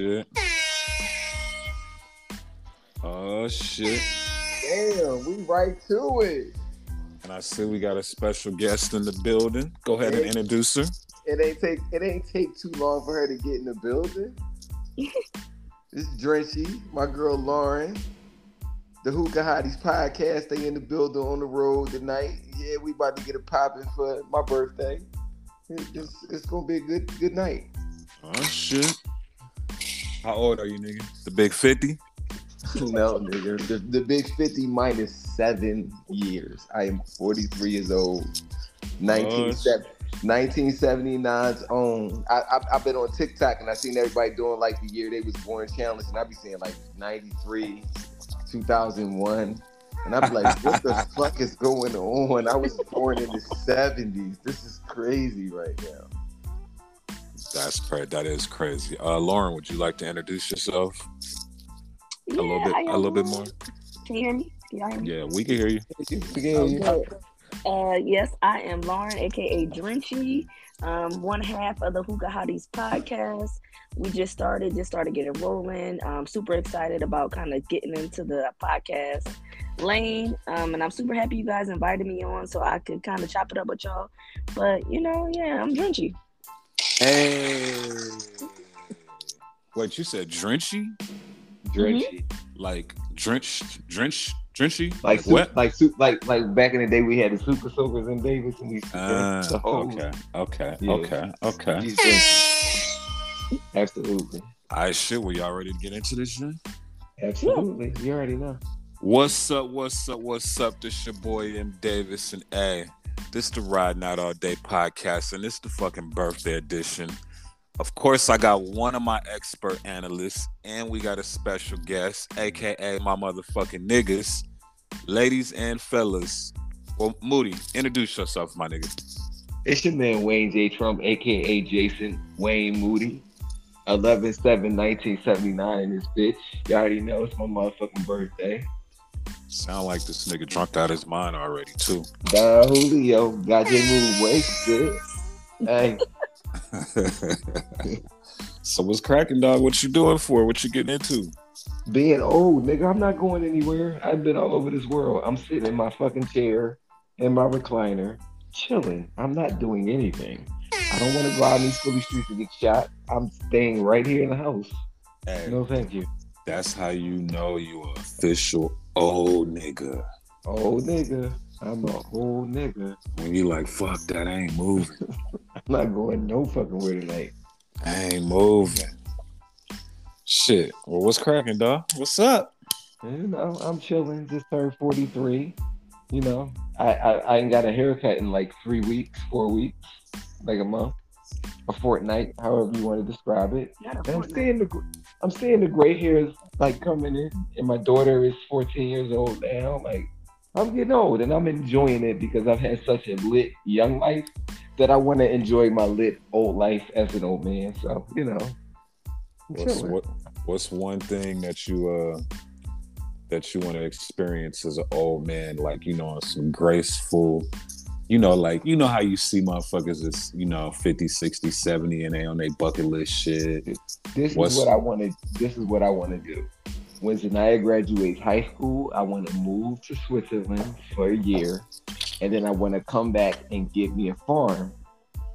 shit. Oh shit. Damn, we right to it. And I see we got a special guest in the building. Go ahead and introduce her. It ain't take it ain't take too long for her to get in the building. this is Drenchy, my girl Lauren. The Hookah Hotties podcast. They in the building on the road tonight. Yeah, we about to get it popping for my birthday. It's, it's gonna be a good good night. Oh shit. How old are you, nigga? The big fifty? no, nigga. The, the big 50 minus seven years. I am 43 years old. 1979's own. I, I, have been on TikTok and I seen everybody doing like the year they was born challenge, and I be saying like 93, 2001. And I'm like, what the fuck is going on? I was born in the 70s. This is crazy right now. That's crazy. That is crazy. Uh, Lauren, would you like to introduce yourself? Yeah, a little bit, a little bit more. Can you hear me? Can you hear me? Yeah, we can hear you. We can hear you. Okay. Uh, yes, I am Lauren, aka Drenchy, um, one half of the Hookah Hotties podcast. We just started, just started getting rolling. I'm super excited about kind of getting into the podcast lane, um, and I'm super happy you guys invited me on so I could kind of chop it up with y'all. But you know, yeah, I'm Drenchy. Hey, wait, you said Drenchy? drenchy, mm-hmm. like drenched, drenched, drenchy, like wet, like soup, like like back in the day we had the super soakers in Davis and we uh, the. Okay, okay, yeah. okay, okay. Absolutely. All right, shit. We all ready to get into this shit? Absolutely. You already know. What's up? What's up? What's up? This your boy M Davis and A. This is the Riding Out All Day podcast, and this is the fucking birthday edition. Of course, I got one of my expert analysts, and we got a special guest, aka my motherfucking niggas, ladies and fellas. Well, Moody, introduce yourself, my nigga. It's your man Wayne J. Trump, aka Jason Wayne Moody. 11 7 1979 in this bitch. You already know it's my motherfucking birthday. Sound like this nigga drunk out his mind already, too. Don Julio, got your move wasted. Hey. so what's cracking, dog? What you doing for? What you getting into? Being old, nigga. I'm not going anywhere. I've been all over this world. I'm sitting in my fucking chair in my recliner, chilling. I'm not doing anything. I don't want to go out in these Philly streets and get shot. I'm staying right here in the house. Hey, no, thank you. That's how you know you are official old nigga. Old nigga. I'm a whole nigga. When you like, fuck that, I ain't moving. I'm not going no fucking where tonight. I ain't moving. Shit. Well, what's cracking, dog? What's up? You know, I'm chilling. Just turned 43. You know, I, I, I ain't got a haircut in like three weeks, four weeks, like a month, a fortnight, however you want to describe it. I'm seeing the I'm seeing the gray hairs like coming in, and my daughter is 14 years old now. Like I'm getting old and I'm enjoying it because I've had such a lit young life that I want to enjoy my lit old life as an old man. So, you know. What's, what, what's one thing that you uh that you want to experience as an old man, like, you know, some graceful, you know, like, you know how you see motherfuckers is, you know, 50, 60, 70 and they on their bucket list shit. This what's, is what I want to, this is what I want to do when Zanaya graduates high school, I want to move to Switzerland for a year, and then I want to come back and get me a farm.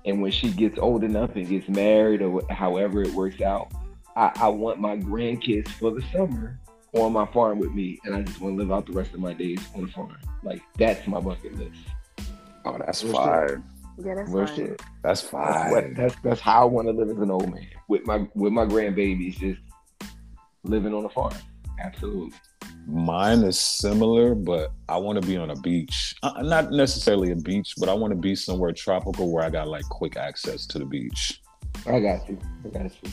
And when she gets old enough and gets married, or however it works out, I, I want my grandkids for the summer on my farm with me, and I just want to live out the rest of my days on the farm. Like that's my bucket list. Oh, that's fire. Yeah, that's fine. That's fine. That's, that's that's how I want to live as an old man with my with my grandbabies, just living on a farm. Absolutely. Mine is similar, but I want to be on a beach. Uh, not necessarily a beach, but I want to be somewhere tropical where I got like quick access to the beach. I got you. I got you.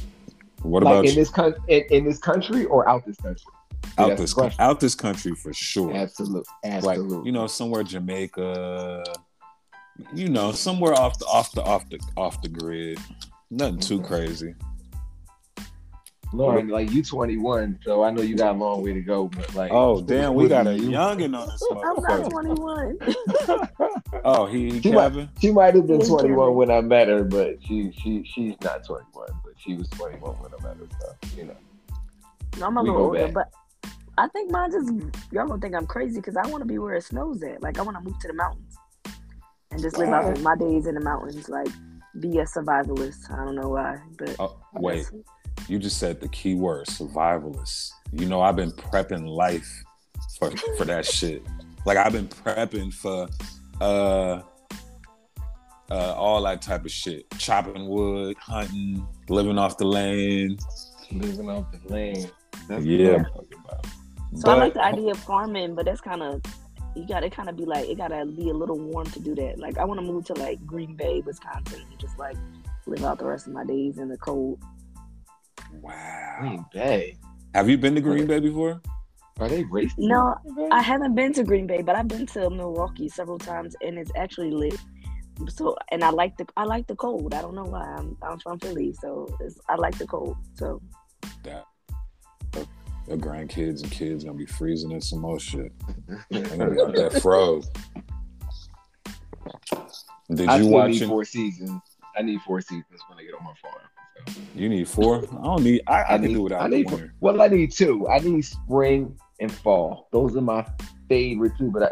What like about in you? this country? In, in, this country or out this country? Out this country. Out this country for sure. Absolutely. Absolutely. Like you know, somewhere Jamaica. You know, somewhere off the off the off the off the grid. Nothing too crazy. Lauren, like you 21, so I know you got a long way to go. But like, oh damn, we got a youngin on this. I'm not 21. oh, he, she Kevin. Might, she might have been 21 when I met her, but she she she's not 21. But she was 21 when I met her. So you know, No, I'm a We little go older, back. but I think mine just y'all gonna think I'm crazy because I want to be where it snows at. Like I want to move to the mountains and just live out my days in the mountains. Like be a survivalist. I don't know why, but Oh, wait, you just said the key word, survivalist. You know, I've been prepping life for for that shit. Like I've been prepping for uh uh all that type of shit. Chopping wood, hunting, living off the land. living off the land. That's Yeah. what I'm talking about. So I like the idea of farming, but that's kind of you got to kind of be like it got to be a little warm to do that. Like I want to move to like Green Bay, Wisconsin, and just like live out the rest of my days in the cold. Wow. Green Bay. Have you been to Green Bay before? Are they racist? No, in Green Bay? I haven't been to Green Bay, but I've been to Milwaukee several times, and it's actually lit. So, and I like the I like the cold. I don't know why. I'm I'm from Philly, so it's, I like the cold. So That grandkids and kids gonna be freezing in some more shit. They're gonna be out there froze. Did I you watch need it? four seasons. I need four seasons when I get on my farm. So. You need four. I don't need. I, I, can need, do without I need, winter. Well, I need two. I need spring and fall. Those are my favorite two. But I,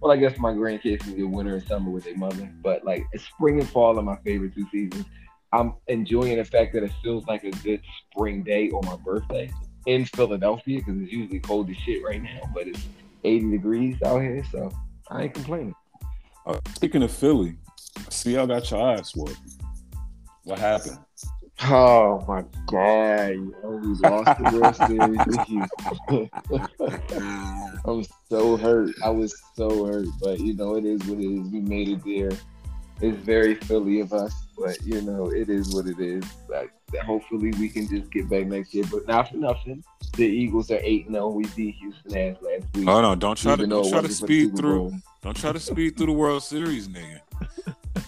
well, I guess my grandkids can get winter and summer with their mother. But like spring and fall are my favorite two seasons. I'm enjoying the fact that it feels like a good spring day on my birthday in Philadelphia because it's usually cold as shit right now, but it's 80 degrees out here, so I ain't complaining. Uh, speaking of Philly, see y'all got your eyes whooped. What happened? Oh my god, you always lost the World Series. I'm so hurt. I was so hurt, but you know it is what it is. We made it there. It's very Philly of us, but you know it is what it is. Like hopefully we can just get back next year. But not for nothing, the Eagles are eight zero. Oh. We beat Houston ass last week. Oh no! Don't try to even don't try to wasn't for the speed through. Don't try to speed through the World Series, nigga.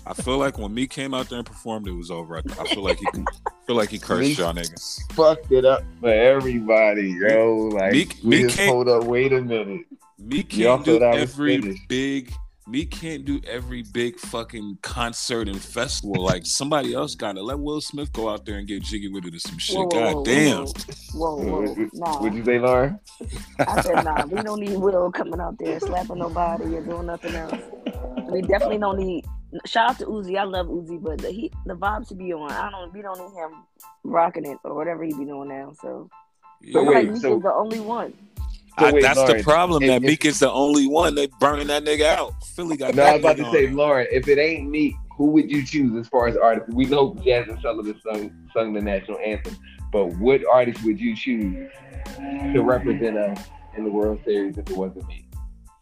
I feel like when Meek came out there and performed, it was over. I, I feel like he feel like he cursed y'all niggas. Fucked it up for everybody, yo. Like Me- we me just can't- hold up. Wait a minute. Me Y'all can't do thought I was every finished. big. Meek can't do every big fucking concert and festival like somebody else got to Let Will Smith go out there and get jiggy with it or some shit. whoa, whoa, God whoa, damn. whoa, whoa, Would you- nah. Would you say, Lauren? I said nah. We don't need Will coming out there slapping nobody or doing nothing else. We definitely don't need. Shout out to Uzi. I love Uzi, but the he the vibes to be on. I don't. We don't need him rocking it or whatever he be doing now. So So I Yeah. feel wait, like Meek so- is the only one. So I- wait, that's the problem. That Meek is the only one. They burning that nigga out. Philly got. No, I that was about to on say. Lauren, if it ain't Meek, who would you choose as far as artists? We know Jazmine Sullivan sung, sung the national anthem, but what artist would you choose to represent us in the World Series if it wasn't Meek?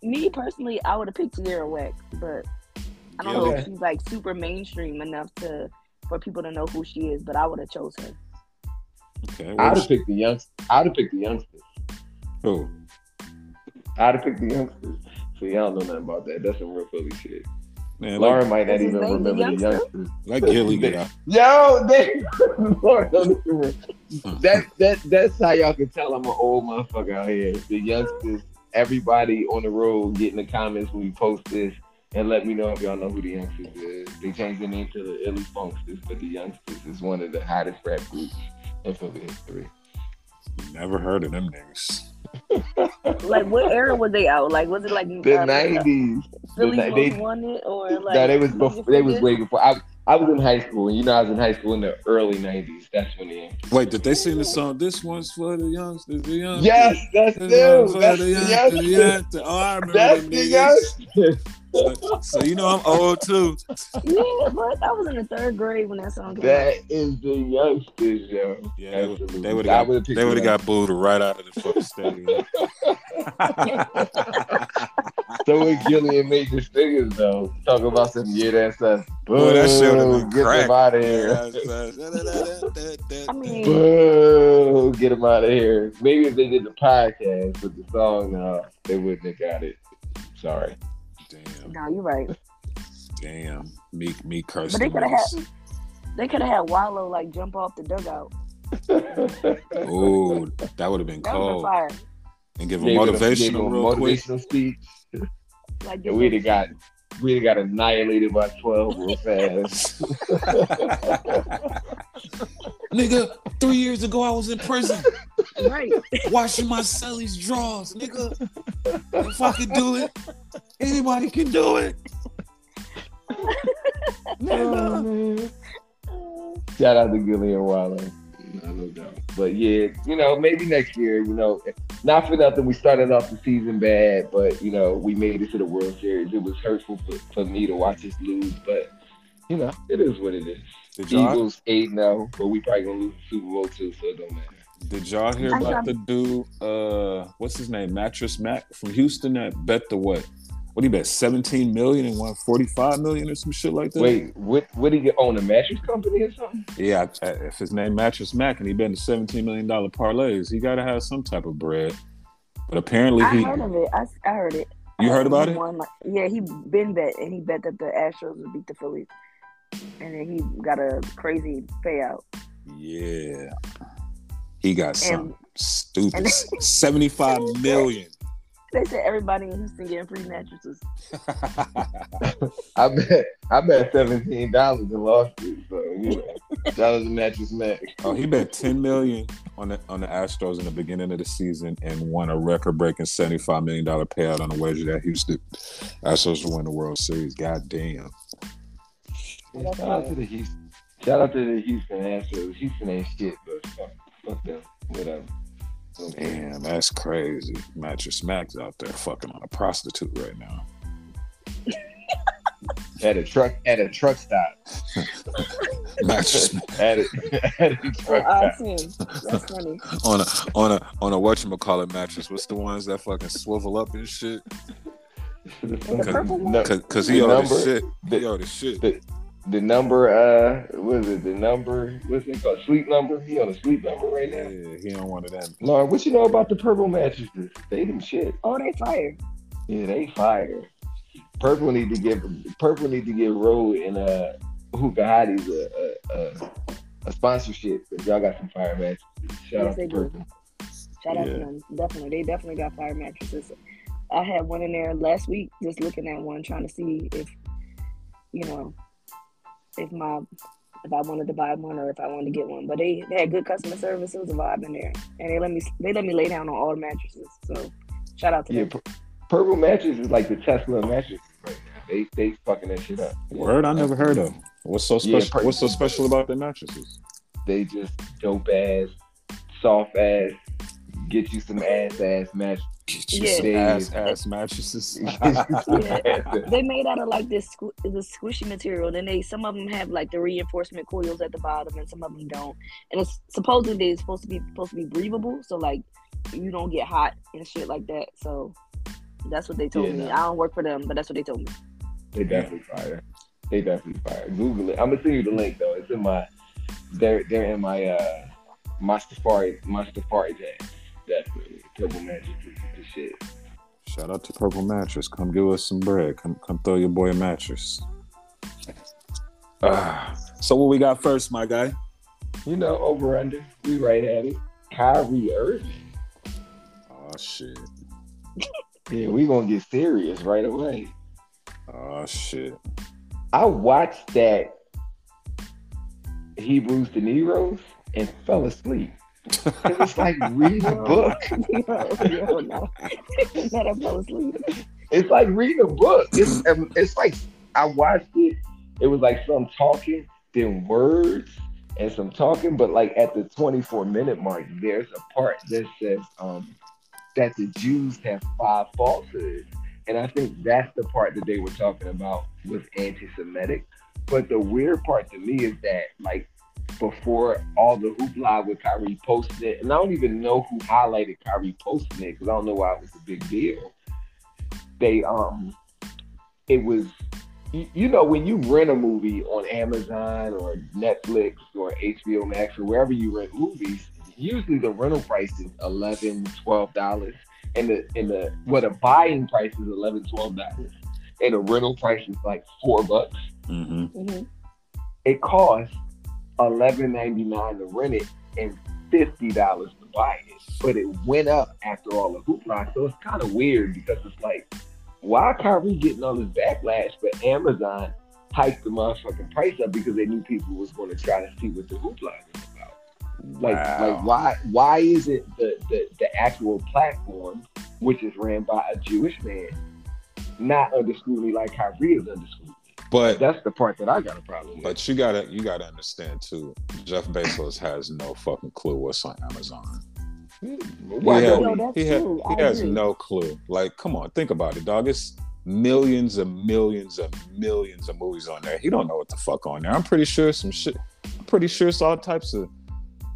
Me personally, I would have picked Tierra Whack, but I don't Yeah, know okay. if she's like super mainstream enough to for people to know who she is. But I would have chose her. Okay, I'd have picked the youngsters. I'd have picked the youngsters. who? I'd have picked the youngsters. So y'all know nothing about that. That's some real Philly shit. Man, Lauren might not even name remember the Youngster? youngsters. Like Gillie get out. Yo, they, Lauren, don't even that that that's how y'all can tell I'm an old motherfucker out here. The youngsters, everybody on the road, get in the comments when we post this and let me know if y'all know who the youngsters is. They changed their name to the Illy Funksters, but the youngsters is one of the hottest rap groups in Philly history. Never heard of them niggas. Like what era was they out? Like was it like The uh, nineties. Philly the- Most they- Wanted or like no, they was before, they was way before. I I was in high school, and you know I was in high school in the early nineties. That's when the Wait, did they sing the song? This one's for the youngsters, the youngsters. Yes, that's This them. one's for That's the the youngsters, the youngsters. youngsters. Oh, I remember That's the youngsters. So, so you know I'm old too. Yeah, but I was in the third grade when that song came out. That is the youngsters, yo. Yeah, they would- Absolutely. they would have got they would have got booed right out of the fucking stadium. So when Gillian made the figures though, talk about some yeah, that's us. Boy, that shit would've been Get crack. them out of here. I mean, Boo, get them out of here. Maybe if they did the podcast with the song, uh, they wouldn't have got it. Sorry. Damn, no, you're right. damn. Meek, Meek cursed. But they could have had they could have had Wallo like jump off the dugout. Oh, that would have been That cold. been fire. And give them a- gave motivational them a real quick. motivational speech. Like And we'd have got we'd have got annihilated by twelve real fast. nigga. Three years ago, I was in prison Right. washing my celly's drawers, nigga. If I could do it, anybody can do it. Oh, man. Shout out to Gillie and Wallo. No doubt. But yeah, you know, maybe next year, you know, not for nothing, we started off the season bad, but you know, we made it to the World Series. It was hurtful for, for me to watch us lose, but you know, it is what it is. Did y'all, Eagles eight now, but we probably gonna lose the Super Bowl too, so it don't matter. did y'all hear about the dude? Uh, what's his name? Mattress Mac from Houston that bet the what? What he bet? Seventeen million and won forty-five million or some shit like that. Wait, what? What did he get own a mattress company or something? Yeah, I- I- if his name Mattress Mac and he betting seventeen million dollar parlays, he got to have some type of bread. But apparently I he, heard of it. I, I heard it. you heard about He it? won, like- yeah, he been bet and he bet that the Astros would beat the Phillies, and then he got a crazy payout. Yeah, he got some stupid seventy-five million. they said everybody in Houston getting free mattresses. I bet I bet seventeen dollars and lost it. So you know, that was a mattress match. oh, he bet ten million on the on the Astros in the beginning of the season and won a record-breaking seventy-five million dollar payout on the wager that Houston Astros will win the World Series. God damn. Shout out to the Houston. Shout out to the Houston Astros. Uh, Houston ain't shit, but fuck, fuck them. Whatever. Okay. Damn, that's crazy. Mattress Mac's out there fucking on a prostitute right now. At a truck at a truck stop. Mattress at a at a Oh, truck I stop. seen. That's funny. on a on a on a whatchamacallit mattress. What's the ones that fucking swivel up and shit? The? No, Cause, Cause he The owe the number- shit. He the- owe the shit. the, the number uh what is it? The number what's it called? Sleep number? He on a sleep number right now. Yeah, he on one of them. Lauren, what you know about the purple mattresses? They them shit. Oh, they fired. Yeah, they fire. Purple need to give Purple need to get Road and uh Hookah Hotties a, a, a, a sponsorship because y'all got some fire mattresses Shout Yes, out they to do. Purple. Shout out to them. Definitely, they definitely got fire mattresses. I had one in there last week, just looking at one, trying to see if, you know, if my if I wanted to buy one or if I wanted to get one. But they, they had good customer service. It was a vibe in there, and they let me they let me lay down on all the mattresses. So shout out to Yeah, them. Pur- Purple mattress is like the Tesla of mattresses right now. They they fucking that shit up. Word I never heard of. What's so Yeah, special? What's so special about the mattresses? They just dope ass, soft ass, get you some ass ass mattress. Get Yeah. They- ass ass mattresses. They made out of like this squ- the squishy material. Then they some of them have like the reinforcement coils at the bottom, and some of them don't. And it's supposedly it's supposed to be supposed to be breathable, so like you don't get hot and shit like that. So that's what they told Yeah, me. no. I don't work for them, but that's what they told me. They definitely fire. They definitely fire. Google it. I'm gonna send you the link though. It's in my they're they're in my uh my Safari my Safari tag. Definitely. Purple mattress is the shit. Shout out to Purple Mattress. Come give us some bread. Come come throw your boy a mattress. Ah, so what we got first, my guy? You know, over under. We right at it. Kyrie Irving. Oh shit. Yeah, we gonna get serious right away. Oh shit. I watched that Hebrews to Negroes and fell asleep. 'Cause it's like reading a book. yo, yo, no. Let her. It's like reading a book. It's um, it's like I watched it. It was like some talking, then words, and some talking. But like at the 24 minute mark, there's a part that says um, that the Jews have five falsehoods, and I think that's the part that they were talking about was anti-Semitic. But the weird part to me is that like before all the hoopla with Kyrie posting it, and I don't even know who highlighted Kyrie posting it because I don't know why it was a big deal. They um it was you, you know when you rent a movie on Amazon or Netflix or HBO Max or wherever you rent movies, usually the rental price is 11 12 dollars. And the and the what a buying price is 11 12 dollars. And the rental price is like four bucks. Mm-hmm. hmm It costs 11.99 to rent it and fifty dollars to buy it, but it went up after all the hoopla. So it's kind of weird because it's like, why Kyrie getting all this backlash, but Amazon hiked the motherfucking price up because they knew people was going to try to see what the hoopla was about. Like, Wow. like why why is it the, the the actual platform, which is ran by a Jewish man, not under scrutiny like Kyrie is under scrutiny? But That's the part that I got a problem with. but you gotta you gotta understand too. Jeff Bezos has no fucking clue what's on Amazon. Why he, had- that's he, had- he has no clue. Like, come on, think about it, dog. It's millions and millions and millions of movies on there. He don't know what the fuck on there. I'm pretty sure some shit. I'm pretty sure it's all types of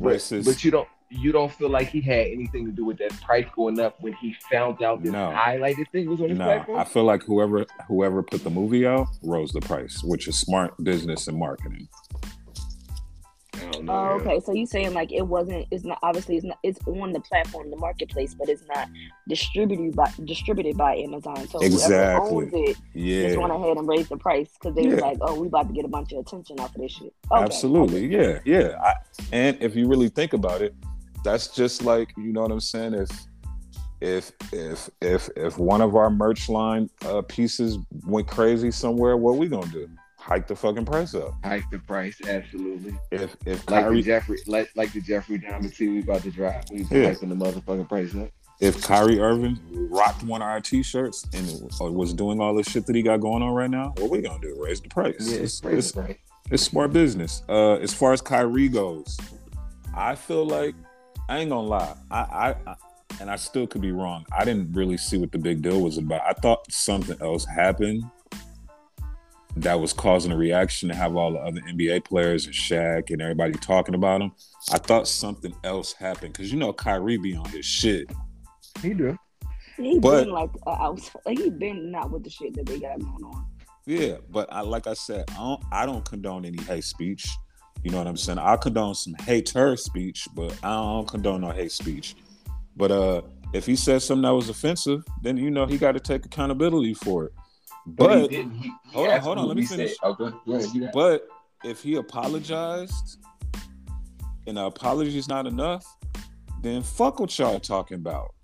But, racist. but you don't you don't feel like he had anything to do with that price going up when he found out this No. highlighted thing was on his no, platform? I feel like whoever whoever put the movie out rose the price, which is smart business and marketing. Know. Oh, yeah. okay. So you saying like it wasn't? It's not obviously. It's not. It's on the platform, the marketplace, but it's not distributed by distributed by Amazon. So Exactly. whoever owns it Yeah, just went ahead and raised the price because they were like, "Oh, we about to get a bunch of attention off of this shit." Okay. Absolutely. Yeah. Yeah. I, and if you really think about it, that's just like, you know what I'm saying? If, if, if, if, if one of our merch line uh, pieces went crazy somewhere, what we gonna do? Hike the fucking price up. Hike the price, absolutely. If, if Like the Kyrie, Jeffrey, like like the Jeffrey Diamond team we about to drop. We Yeah. hiking the motherfucking price up. if Kyrie Irving rocked one of our t-shirts and was doing all the shit that he got going on right now, what we gonna do? Raise the price. Yeah, It's- it's- it's smart business. Uh, as far as Kyrie goes, I feel like I ain't gonna lie. I, I, I and I still could be wrong. I didn't really see what the big deal was about. I thought something else happened that was causing a reaction to have all the other NBA players and Shaq and everybody talking about him. I thought something else happened because you know Kyrie be on his shit. He do. He But- been like uh, out, he been not with the shit that they got going on. Yeah, but I like I said, I don't I don't condone any hate speech. You know what I'm saying? I condone some hater speech, but I don't condone no hate speech. But uh if he said something that was offensive, then you know he got to take accountability for it. But, But didn't. He, he hold on, hold on, let me finish. Said, oh, go, go ahead. You got but if he apologized and the apology is not enough, then fuck what y'all talking about.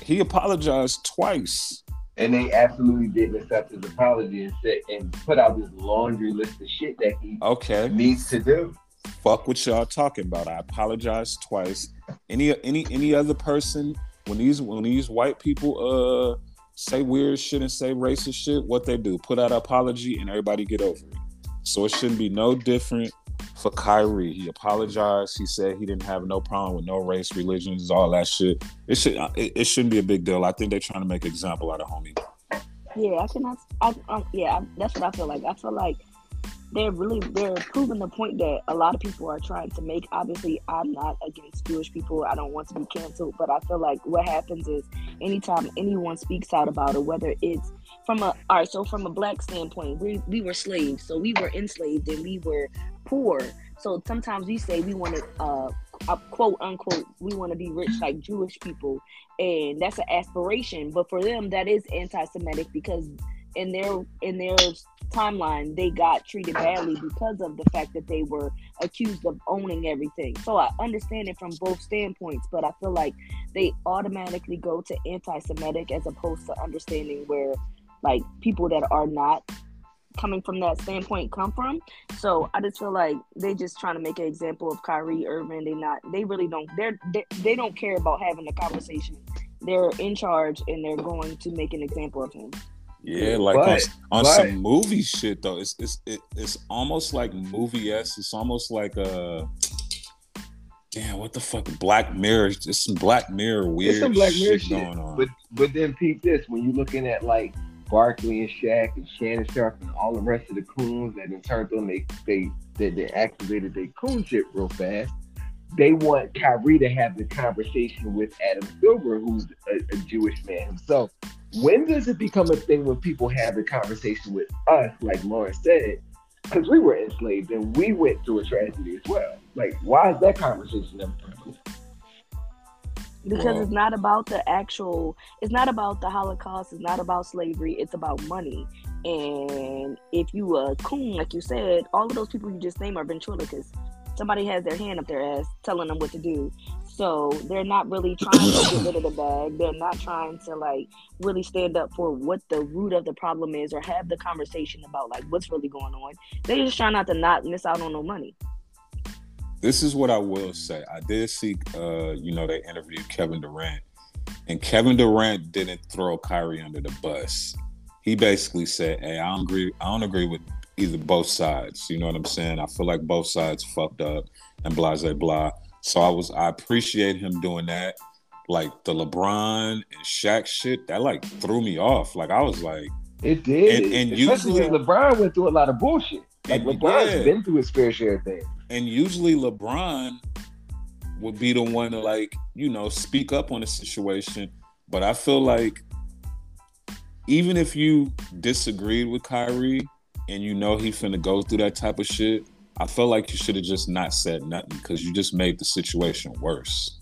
He apologized twice. and they absolutely didn't accept his apology and said and put out this laundry list of shit that he Okay. needs to do. Fuck what y'all talking about. I apologize twice. Any any any other person when these when these white people uh say weird shit and say racist shit, what they do? Put out an apology and everybody get over it. So it shouldn't be no different for Kyrie. He apologized. He said he didn't have no problem with no race, religions, all that shit. It should it, it shouldn't be a big deal. I think they're trying to make an example out of homie. Yeah, I cannot. I, um, yeah, that's what I feel like. I feel like they're really they're proving the point that a lot of people are trying to make. Obviously, I'm not against Jewish people. I don't want to be canceled, but I feel like what happens is anytime anyone speaks out about it, whether it's from a all right, so from a black standpoint, we we were slaves, so we were enslaved and we were poor. So sometimes we say we want to uh, uh, quote unquote we want to be rich like Jewish people, and that's an aspiration. But for them, that is anti-Semitic because in their in their timeline they got treated badly because of the fact that they were accused of owning everything. So I understand it from both standpoints, but I feel like they automatically go to anti-Semitic as opposed to understanding where like people that are not coming from that standpoint come from. So I just feel like they just trying to make an example of Kyrie Irving. They not they really don't they're they, they don't care about having a conversation. They're in charge and they're going to make an example of him. Yeah, like But- on, on but- some movie shit though. It's it's it, it's almost like movie s. It's almost like a damn what the fuck Black Mirror. It's some Black Mirror weird It's some Black Mirror shit shit. going on. But but then peep this when you're looking at like Barkley and Shaq and Shannon Sharpe and all the rest of the coons that in turn on they they that they activated their coon shit real fast. They want Kyrie to have the conversation with Adam Silver, who's a, a Jewish man himself. When does it become a thing when people have the conversation with us, like Lauren said? Because we were enslaved and we went through a tragedy as well. Like, why is that conversation never present? because it's not about the actual it's not about the holocaust it's not about slavery it's about money and if you a coon like you said all of those people you just named are ventriloquists somebody has their hand up their ass telling them what to do so they're not really trying to get rid of the bag they're not trying to like really stand up for what the root of the problem is or have the conversation about like what's really going on they're just trying not to not miss out on no money this is what I will say. I did see, uh, you know, they interviewed Kevin Durant, and Kevin Durant didn't throw Kyrie under the bus. He basically said, "Hey, I don't agree. I don't agree with either both sides. You know what I'm saying? I feel like both sides fucked up and blah blah blah." So I was, I appreciate him doing that. Like the LeBron and Shaq shit, that like threw me off. Like I was like, It did. And- and Especially usually- LeBron went through a lot of bullshit. Like And- LeBron's yeah. been through his fair share of things. and usually LeBron would be the one to like, you know, speak up on a situation. But I feel like even if you disagreed with Kyrie and you know he finna go through that type of shit, I feel like you should have just not said nothing because you just made the situation worse.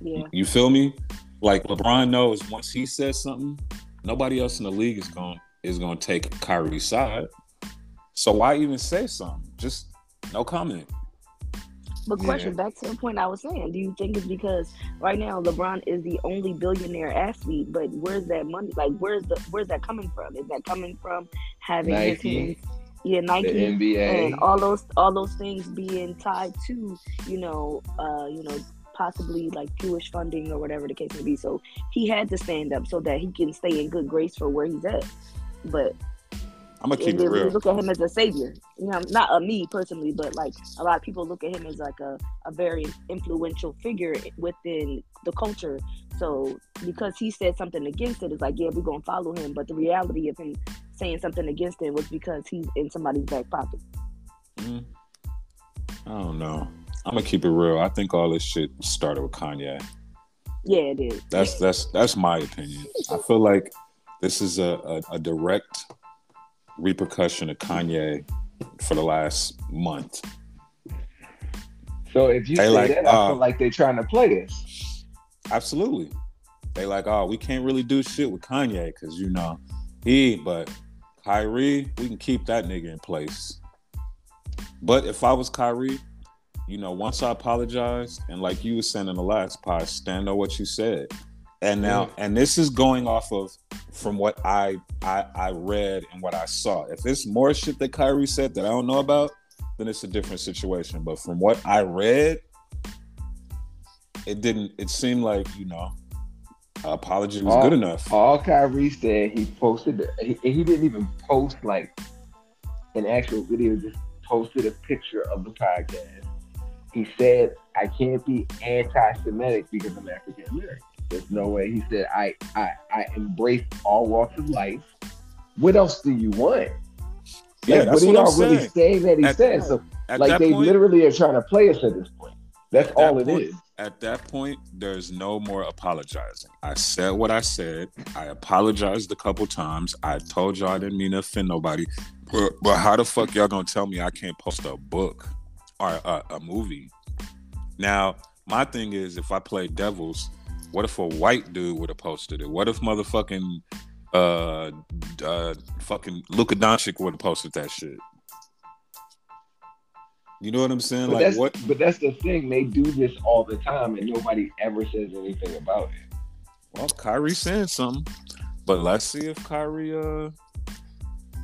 Yeah. You feel me? Like LeBron knows once he says something, nobody else in the league is going is going to take Kyrie's side. So why even say something? Just no comment. But Yeah. question back to the point I was saying, do you think it's because right now LeBron is the only billionaire athlete, but where's that money? Like where's the where's that coming from? Is that coming from having his Nike, hands yeah, The Nike NBA. and all those all those things being tied to, you know, uh, you know, possibly like Jewish funding or whatever the case may be. So he had to stand up so that he can stay in good grace for where he's at. But I'm gonna keep it real. look at him as a savior. You know, not a me personally, but like a lot of people look at him as like a, a very influential figure within the culture. So because he said something against it, it's like, yeah, we're gonna follow him. But the reality of him saying something against it was because he's in somebody's back pocket. Mhm. I don't know. I'm gonna keep it real. I think all this shit started with Kanye. Yeah, it is. That's that's that's my opinion. I feel like this is a, a, a direct repercussion of Kanye for the last month. So if you They say like, that, I uh, feel like they're trying to play us. Absolutely. They like, oh, we can't really do shit with Kanye because you know he, but Kyrie, we can keep that nigga in place. But if I was Kyrie, you know, once I apologized and like you were saying in the last pod, stand on what you said. And now, and this is going off of from what I I I read and what I saw. If it's more shit that Kyrie said that I don't know about, then it's a different situation. But from what I read, it didn't. It seemed like you know, apology was Oh. good enough. All Kyrie said, he posted, he, he didn't even post like an actual video, just posted a picture of the podcast. He said, I can't be anti Semitic because I'm African American. There's no way. He said, I, I, I embrace all walks of life. What else do you want? Yeah, Like, that's what what I'm really saying. saying that he At- said? So, like, they point, literally are trying to play us at this point. That's At that all it point- is. at that point, there's no more apologizing. I said what I said. I apologized a couple times. I told y'all I didn't mean to offend nobody. But, but how the fuck y'all gonna tell me I can't post a book or a, a movie? Now, my thing is, if I play devils, what if a white dude would have posted it? What if motherfucking uh, uh fucking Luka Doncic would have posted that shit? You know what I'm saying? But like that's, what? but that's the thing. They do this all the time, and nobody ever says anything about it. Well, Kyrie saying something, but let's see if Kyrie uh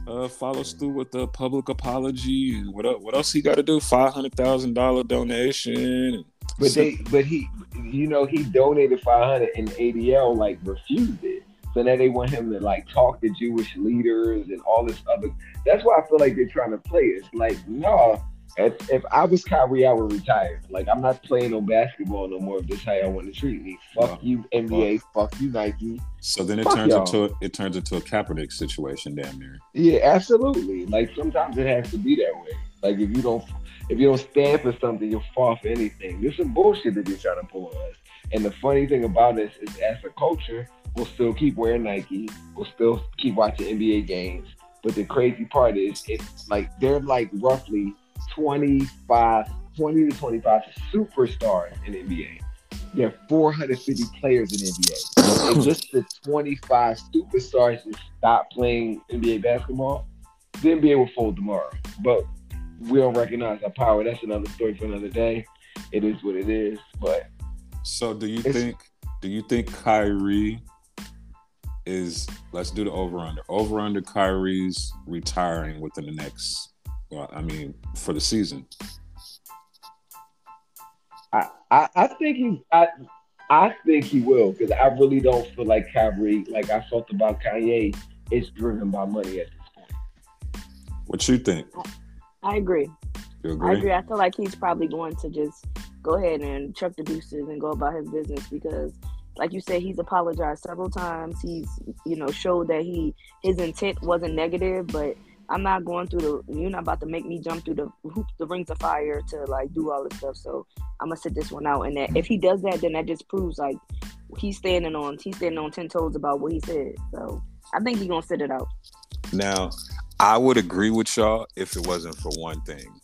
uh follows through with the public apology and what what else he got to do? Five hundred thousand dollar donation. But they, but he, you know, he donated five hundred, and ADL like refused it. So now they want him to like talk to Jewish leaders and all this other. That's why I feel like they're trying to play it. It's like, no, if, if I was Kyrie, I would retire. Like I'm not playing no basketball no more. If this how y'all want to treat me, fuck Yeah. you NBA, fuck you Nike. so then it Fuck turns y'all. into a, it turns into a Kaepernick situation, damn near. Yeah, absolutely. Like sometimes it has to be that way. Like if you don't if you don't stand for something, you'll fall for anything. There's some bullshit that they're trying to pull on us. And the funny thing about this is as a culture, we'll still keep wearing Nike, we'll still keep watching NBA games. But the crazy part is it's like they're like roughly 25, 20 to 25 superstars in NBA. There are 450 players in NBA. And just the 25 superstars that stop playing NBA basketball, the NBA will fold tomorrow. But we don't recognize our power. That's another story for another day. It is what it is. But So do you think do you think Kyrie is let's do the over under. Over under Kyrie's retiring within the next well, I mean, for the season. I, I, I think he I I think he will because I really don't feel like Kyrie, like I felt about Kanye, is driven by money at this point. What you think? I agree. You I agree? agree. I feel like he's probably going to just go ahead and chuck the deuces and go about his business because, like you said, he's apologized several times. He's, you know, showed that he his intent wasn't negative, but I'm not going through the. You're not about to make me jump through the hoop, the rings of fire to like do all this stuff. So I'm gonna sit this one out. And that if he does that, then that just proves like he's standing on he's standing on ten toes about what he said. So I think he's gonna sit it out. Now, I would agree with y'all if it wasn't for one thing.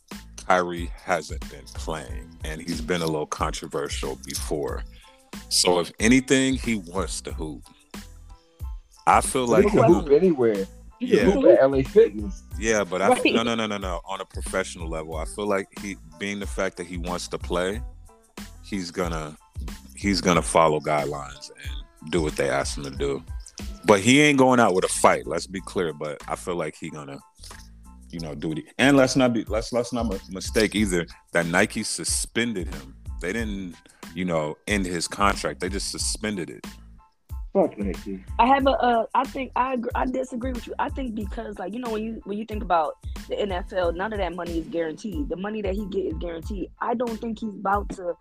Kyrie hasn't been playing, and he's been a little controversial before. So, if anything, he wants to hoop. I feel Like he can hoop anywhere. He can Yeah. hoop at LA Fitness. Yeah, but I Right. no no no no no on a professional level. I feel like he being the fact that he wants to play, he's gonna he's gonna follow guidelines and do what they ask him to do. But he ain't going out with a fight. Let's be clear. But I feel like he gonna, you know, do it. And let's not be let's let's not mi- mistake either that Nike suspended him. They didn't, you know, end his contract. They just suspended it. Fuck Nike. I have a. Uh, I think I agree, I disagree with you. I think because like you know when you when you think about the NFL, none of that money is guaranteed. The money that he get is guaranteed. I don't think he's about to,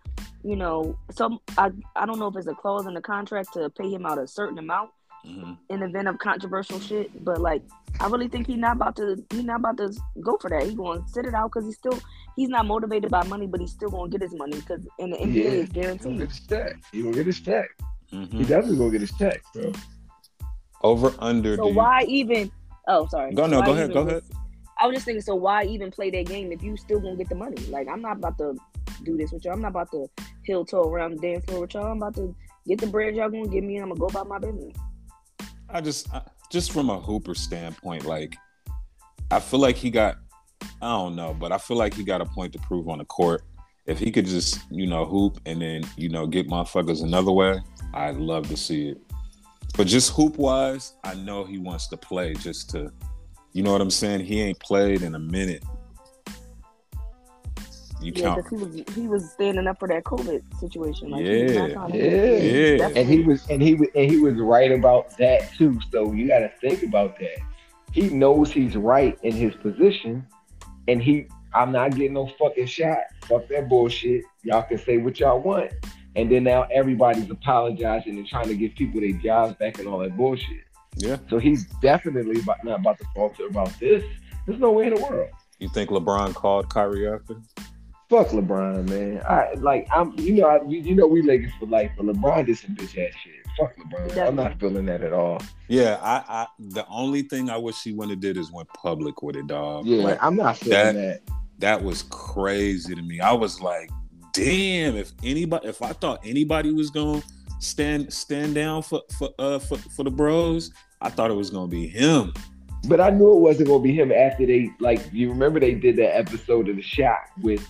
you know. Some I I don't know if it's a clause in the contract to pay him out a certain amount Mhm. in the event of controversial shit. But like I really think he's not about to. He's not about to go for that. He's going to sit it out because he's still he's not motivated by money, but he's still going to get his money because in the NBA Yeah. it's He gonna guaranteed. get his check. He gonna get his check. He Mhm. definitely gonna get his check, bro. Over under. So do you- why even? Oh, sorry. Go no. Why Go ahead. Go ahead. I was just thinking, so why even play that game if you still gonna get the money? Like, I'm not about to do this with y'all. I'm not about to heel toe around the dance floor with y'all. I'm about to get the bread y'all gonna give me, and I'm gonna go about my business. I just, I, just from a Hooper standpoint, like I feel like he got, I don't know, but I feel like he got a point to prove on the court. If he could just, you know, hoop and then, you know, get motherfuckers another way, I'd love to see it. But just hoop wise, I know he wants to play just to, you know what I'm saying? He ain't played in a minute. You Yeah, count. because he was he was standing up for that COVID situation. Like, he was Yeah. not trying to- Yeah. Yeah. And he was and he was and he was right about that too. So you gotta think about that. He knows he's right in his position, and he I'm not getting no fucking shot. Fuck that bullshit. Y'all can say what y'all want. And then now everybody's apologizing and trying to give people their jobs back and all that bullshit. Yeah. So he's definitely about, not about to falter about this. There's no way in the world. You think LeBron called Kyrie after? Fuck LeBron, man. I like I'm you know I, you, you know we Lakers for life, but LeBron did some bitch ass shit. Fuck LeBron. I'm not feeling that at all. Yeah, I, I the only thing I wish he wouldn't have did is went public with it, dog. Yeah, Like, I'm not feeling that. that was crazy to me. I was like, damn, if anybody if I thought anybody was gonna stand stand down for for uh for, for the bros, I thought it was gonna be him. But I knew it wasn't gonna be him after they like you remember they did that episode of the Shop with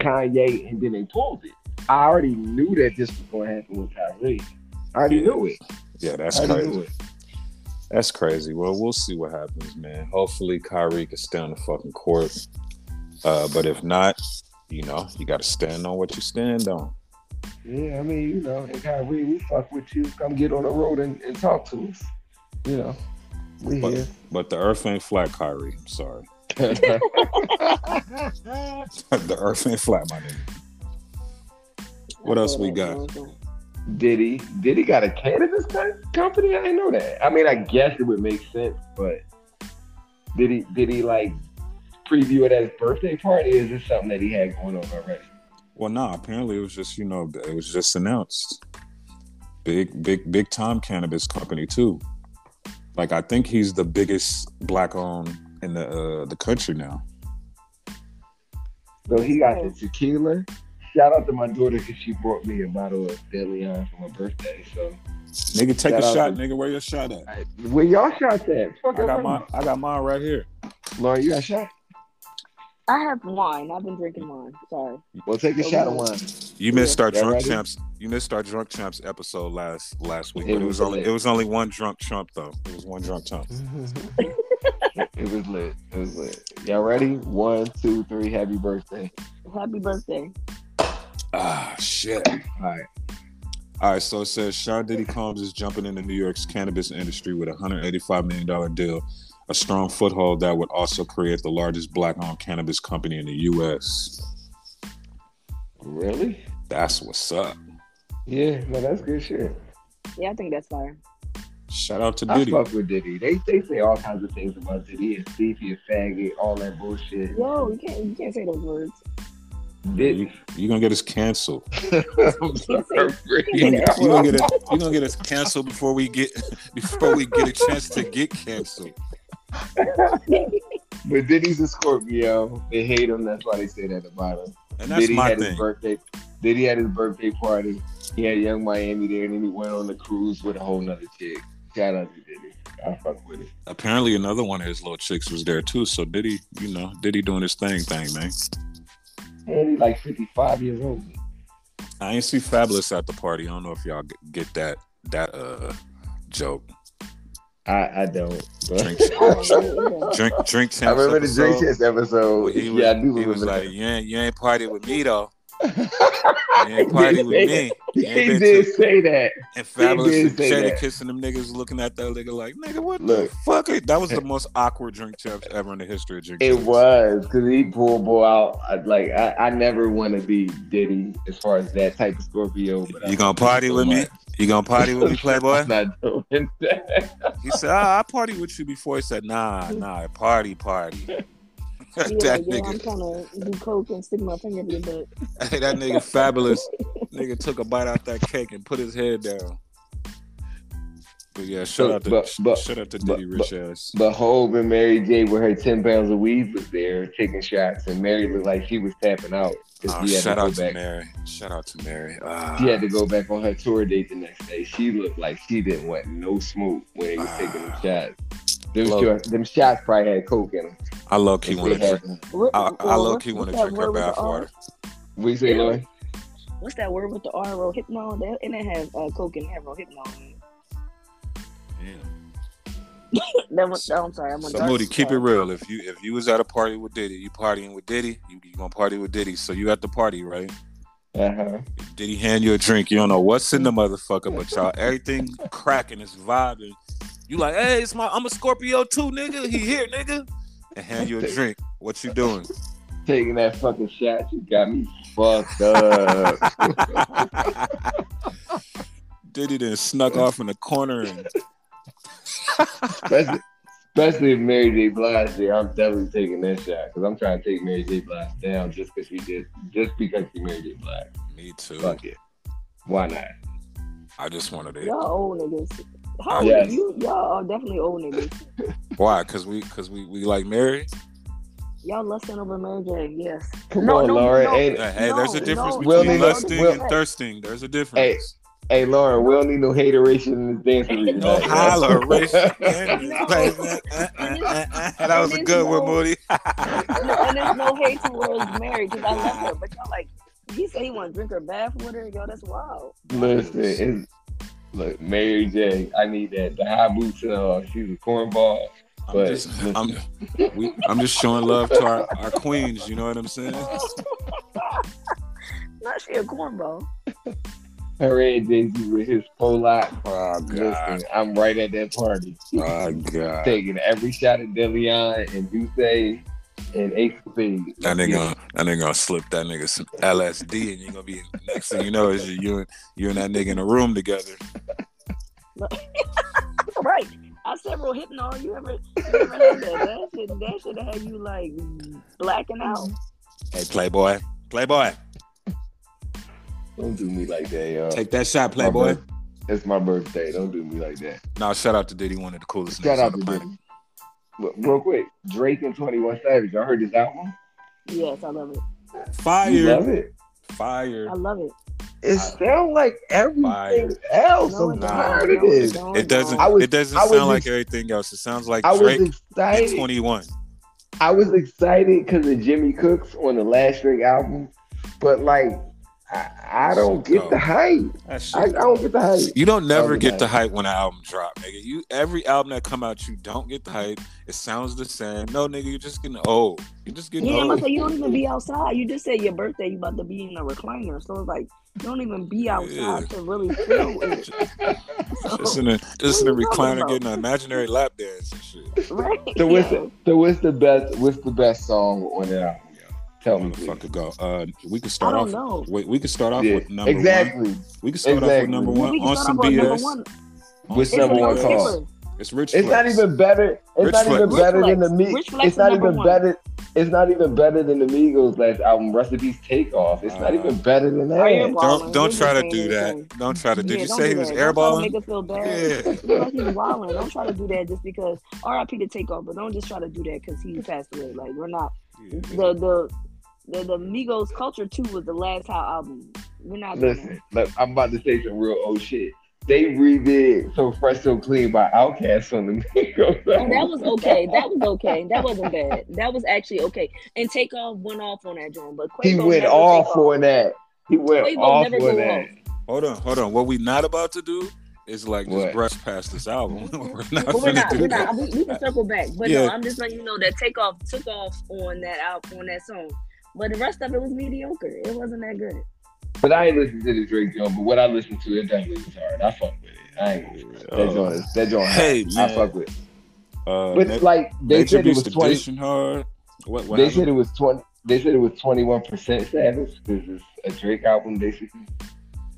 Kanye and then they pulled it. I already knew that this was gonna happen with Kyrie. I already Yeah. knew it. Yeah, that's I already knew crazy. That's crazy. Well, we'll see what happens, man. Hopefully Kyrie can stay on the fucking court. Uh, but if not, you know, you gotta stand on what you stand on. Yeah, I mean, you know, and Kyrie, we fuck with you. Come get on the road and, and talk to us. You know, we But, here. but the earth ain't flat, Kyrie. I'm sorry. the earth ain't flat, my nigga. What else we got? Diddy, Diddy got a cannabis co- company. I didn't know that. I mean, I guess it would make sense, but did he did he like preview it at his birthday party? Is this something that he had going on already? Well, no, apparently it was just, you know, it was just announced. Big, big, big time cannabis company too. Like I think he's the biggest black owned in the uh, the country now. So he got the tequila. Shout out to my daughter because she brought me a bottle of De Leon for my birthday. So Nigga, take Shout a shot, to- nigga. Where your shot at? I, where y'all shots at? Fuck I got around. mine. I got mine right here. Lauren, you got a shot? I have wine. I've been drinking wine. Sorry. Well, take a shot of wine. You missed our drunk ready? champs. You missed our drunk champs episode last last week, It but it was was only lit. it was only one drunk chump though. It was one drunk chump. it was lit. It was lit. Y'all ready? One, two, three. Happy birthday. Happy birthday. Ah, shit. All right. All right, so it says Sean Diddy Combs is jumping into New York's cannabis industry with a $185 million deal, a strong foothold that would also create the largest black owned cannabis company in the U.S. Really? That's what's up. Yeah, no, that's good shit. Yeah, I think that's fire. Shout out to Diddy. I Diddy. fuck with Diddy. They they say all kinds of things about Diddy. He's thief, he a faggot, all that bullshit. Yo, you can't you can't say those words. Diddy. You, are going to get us canceled. You're gonna, get us, you gonna get us canceled before we get before we get a chance to get canceled. But Diddy's a Scorpio. They hate him. That's why they say that about him. And that's Diddy my had thing. his birthday. Diddy had his birthday party. He had Yung Miami there, and then he went on the cruise with a whole nother chick. Shout out to Diddy. I fuck with it. Apparently, another one of his little chicks was there too. So Diddy, you know, Diddy doing his thing, thing, man. And he's like 55 years old. I ain't see Fabolous at the party. I don't know if y'all get that that uh joke. I, I don't. But Drink, I don't drink, drink. I remember the Drake episode. Episode. He was, yeah, I do he was like, that. you ain't, you ain't party with me though. He party did with say me. that. He did to- say that. And Fabolous and say kissing them niggas looking at that nigga like, nigga, what Look. the fuck? That was the most awkward drink champs ever in the history of drink It champs. was because he pulled boy out. I, like I, I never want to be Diddy as far as that type of Scorpio. But You I- gonna party with me? You gonna party with me, Playboy? Not doing that. He said, ah, I party with you before. He said, nah, nah, party, party. Yeah, that yeah, I'm trying to do coke and stick my finger in your butt. hey, that nigga Fabolous. nigga took a bite out that cake and put his head down. But yeah, shout out to But- but- shout out to but- Diddy Rich ass. But Hov and Mary J with her ten pounds of weed was there taking shots, and Mary looked like she was tapping out. 'cause Oh, she had shout to go out to back. Mary. Shout out to Mary. Ah, She had to go back on her tour date the next day. She looked like she didn't want no smoke when he was taking them shots. Them, Look. shots- them shots probably had coke in them. I low key want to They drink. had- What- I, I well, low key want to drink her word with bath water. What you say, Lloyd? What's that word with the R? Rohypnol? That and it has uh, coke and it have rohypnol. in it. That was, oh, I'm sorry. I'm on So dark Moody, keep it real. If you if you was at a party with Diddy, you partying with Diddy, you, you gonna party with Diddy. So you at the party, right? Uh huh. Diddy hand you a drink. You don't know what's in the motherfucker, but y'all everything cracking, it's vibing. You like, hey, it's my I'm a Scorpio too, nigga. He here, nigga. And hand you a drink. What you doing? Taking that fucking shot, you got me fucked up. Diddy then snuck off in the corner and especially, especially if Mary J. Blige there, I'm definitely taking that shot because I'm trying to take Mary J. Blige down just because she did, just because she Mary J. Blige. me too. Fuck it. Why not? I just wanted to Y'all old niggas. How old Yes. you? Y'all are definitely old niggas. why? Cause we cause we we like Mary. Y'all lusting over Mary J. Yes. Come No, on, no, Lauren. no. Hey, Hey, hey, there's a difference no, We'll between need- lusting we'll- and thirsting. There's a difference. hey, Lauren, we don't need no hateration in this dance arena. No holleration. No. Uh, uh, uh, that was a good one, Moody. No, and there's no hate towards Mary because I love her. But y'all like, he said he want to drink her bath with her. Yo, that's wild. Listen, it's, look, Mary J. I need that. The high boots and all. She's a cornball. I'm But just. I'm, we, I'm just showing love to our, our queens. You know what I'm saying? Not she a cornball. Her and Jay Z with his full lot. Oh Listen, I'm right at that party. Oh god. Taking every shot of Deleon and Duce and Ace of Spades. That nigga, gonna, that nigga gonna slip that nigga some LSD, and you're gonna be next thing you know is you you and, you and that nigga in a room together. Right. I said rohypnol. You ever, you ever had that? That shit, that should have had you like blacking out. Hey, Playboy, Playboy, Don't do me like that, y'all. take that shot, Playboy. birth- It's my birthday. Don't do me like that. No, shout out to Diddy, one of the coolest Shout niggas out on to the planet. Diddy. Look, Real quick, Drake and 21 Savage. Y'all heard this album? Yes, I love it. You Fire, love it? fire. I love it. It sounds like everything Fire. else. No, I'm it tired don't. of this. No, It doesn't. Was- it doesn't I was sound like everything else. It sounds like I Drake and excited. 21. I was excited because of Jimmy Cooks on the last Drake album, but like I, I don't get the hype. I, I don't get the hype. You don't never get yeah. the hype when an album drop, nigga. You every album that come out, you don't get the hype. It sounds the same. No, nigga, you're just getting old. You're just getting Yeah, I'm old. gonna say you don't even be outside. You just said your birthday, you about to be in a recliner. So it's like you don't even be outside Yeah. to really feel it. So, Just in a just in a What are you talking recliner about? getting an imaginary lap dance and shit. right? So what's Yeah. the so what's the best what's the best song on that album? Yo? Tell me, please. Motherfucker, go. Uh, we can I start don't off. know. Wait, we can start off Yeah, with number one. exactly. We can start off with number one on some off with number BS. one. On number It's one called? It's Rich It's not even better. It's Rich not Flex. even Rich better than the Flex. Me. It's not even one. better. It's not even better than the Migos last album, Recipes Takeoff. It's not Uh, even better than that. Don't don't try to do that. Don't try to. Did Yeah, you don't say he was that. Don't try to airballing? Make us feel bad. Yeah. He's wilding. Don't try to do that just because RIP to Takeoff, but don't just try to do that because he passed away. Like we're not the the the, the Migos Culture Two was the last how album. We're not Listen, look, I'm about to say some real old shit. They redid "So Fresh So Clean" by Outkast on the Migos. that. Oh, that was okay. That was okay. That wasn't bad. That was actually okay. And Takeoff went off on that joint, but Quavo He went off take on that. He went Quavo off never on that. off. Hold on, hold on. What we not about to do is like just What? brush past this album. we're not But we're not. do We're that. not. We, we can circle back. But Yeah. no, I'm just letting you know that Takeoff took off on that album on that song. But the rest of it was mediocre. It wasn't that good. But I ain't listened to the Drake joint. But what I listened to, it definitely was hard. I fuck with it. I ain't. That Uh, joint is that joint. Hey, hard. man. I fuck with. it. uh, But Na- like they Nature said, it was twenty. Hard. What? what They happened? said it was twenty. They said it was twenty one percent Savage because it's a Drake album, basically.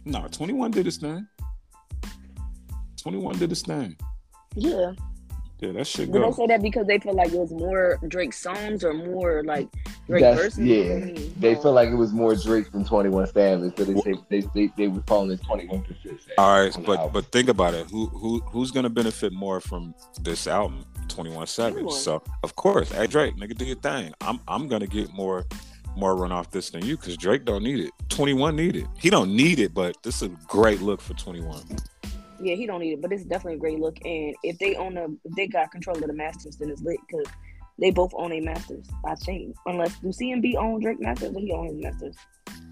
No, 21 did his thing. 21 did his thing. Yeah. Yeah, that shit Did they go. say that because they feel like it was more Drake songs or more like Drake That's- verses? yeah. They uh, feel like it was more Drake than Twenty One Savage, so they say they they, they were calling it twenty one percent. All right, but but think about it. Who who who's gonna benefit more from this album? 21 Savage. So of course, hey Drake, nigga, do your thing. I'm I'm gonna get more more run off this than you because Drake don't need it. 21 need it. He don't need it, but this is a great look for 21. Yeah, he don't need it, but it's definitely a great look. And if they own the, if they got control of the masters, then it's lit because they both own a masters. I think, unless do CMB own Drake masters or he own his masters?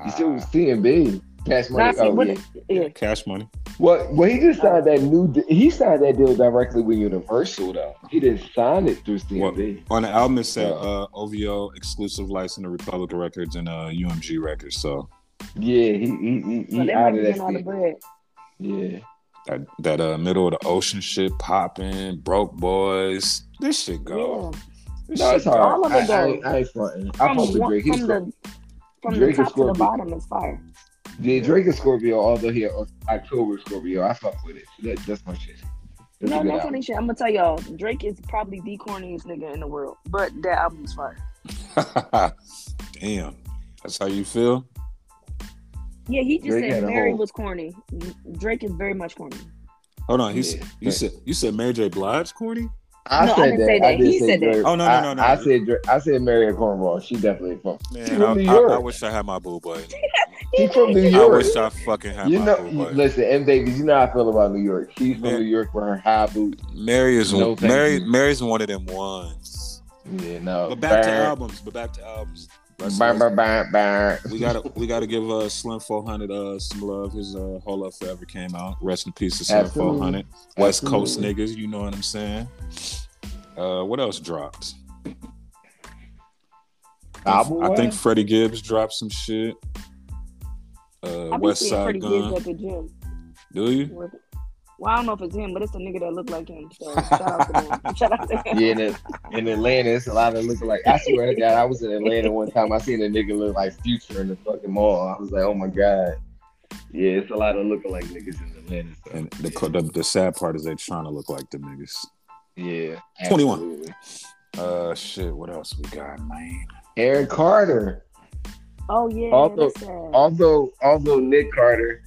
You still CMB Cash Money. Nah, see, oh, what- yeah. yeah. Cash money. Well, well, he just signed that new. He signed that deal directly with Universal, though. He didn't sign it through CMB. On the album it said Yeah. uh, OVO exclusive license to Republic Records and uh, UMG Records. So Yeah, he he he, So he they out might of be that. the bread. Yeah, that that uh middle of the ocean shit popping, broke boys. This shit go. Yeah. This no, shit it's hard. All of I, it, though. I, ain't- I ain't fronting. I From, fuck with Drake. He's from the from Drake the is top to the bottom is fire. yeah, Drake is Scorpio. Although he a October Scorpio, I fuck with it. That, that's my shit. That's No, no funny shit. I'm gonna tell y'all, Drake is probably the corniest nigga in the world, but that album's fire. Damn. That's how you feel? Yeah, he just Drake said Mary whole- was corny. Drake is very much corny. Hold on. He Yeah. said you said you said Mary J. Blige corny? I No, I said didn't that. say I that. did He say said that. Oh, no, no, no, no. I said Drake. I said Mary Cornwall. She definitely from. Man, from I, New I, I wish I had my boo boy. She from New York. I wish I fucking had You my know, boo boy. listen, M babies. You know how I feel about New York. She's from Man. New York with her high boots. Mary is No, thank Mary. you. Mary's one of them ones. Yeah, no. But back to albums. But back to albums. Let's- we gotta we gotta give uh Slim 400 uh some love. His uh Hold Up Forever came out. Rest in peace to Slim Absolutely. 400. West Coast niggas, you know what I'm saying? Uh what else dropped? Album I think wise? Freddie Gibbs dropped some shit. Uh I be West seeing Side Gun. Gibbs at the gym. Do you? Well, I don't know if it's him, but it's the nigga that look like him. So shout out to him. Shout out to him. Yeah, in, it- in Atlanta, it's a lot of looking like. I swear to God, I was in Atlanta one time. I seen a nigga look like Future in the fucking mall. I was like, oh my god. Yeah, it's a lot of looking like niggas in Atlanta. So, And the, the the sad part is they trying to look like the niggas. yeah, 21. Uh shit, what else we got, man? Aaron Carter. Oh yeah, Also- that's. Although, although Nick Carter,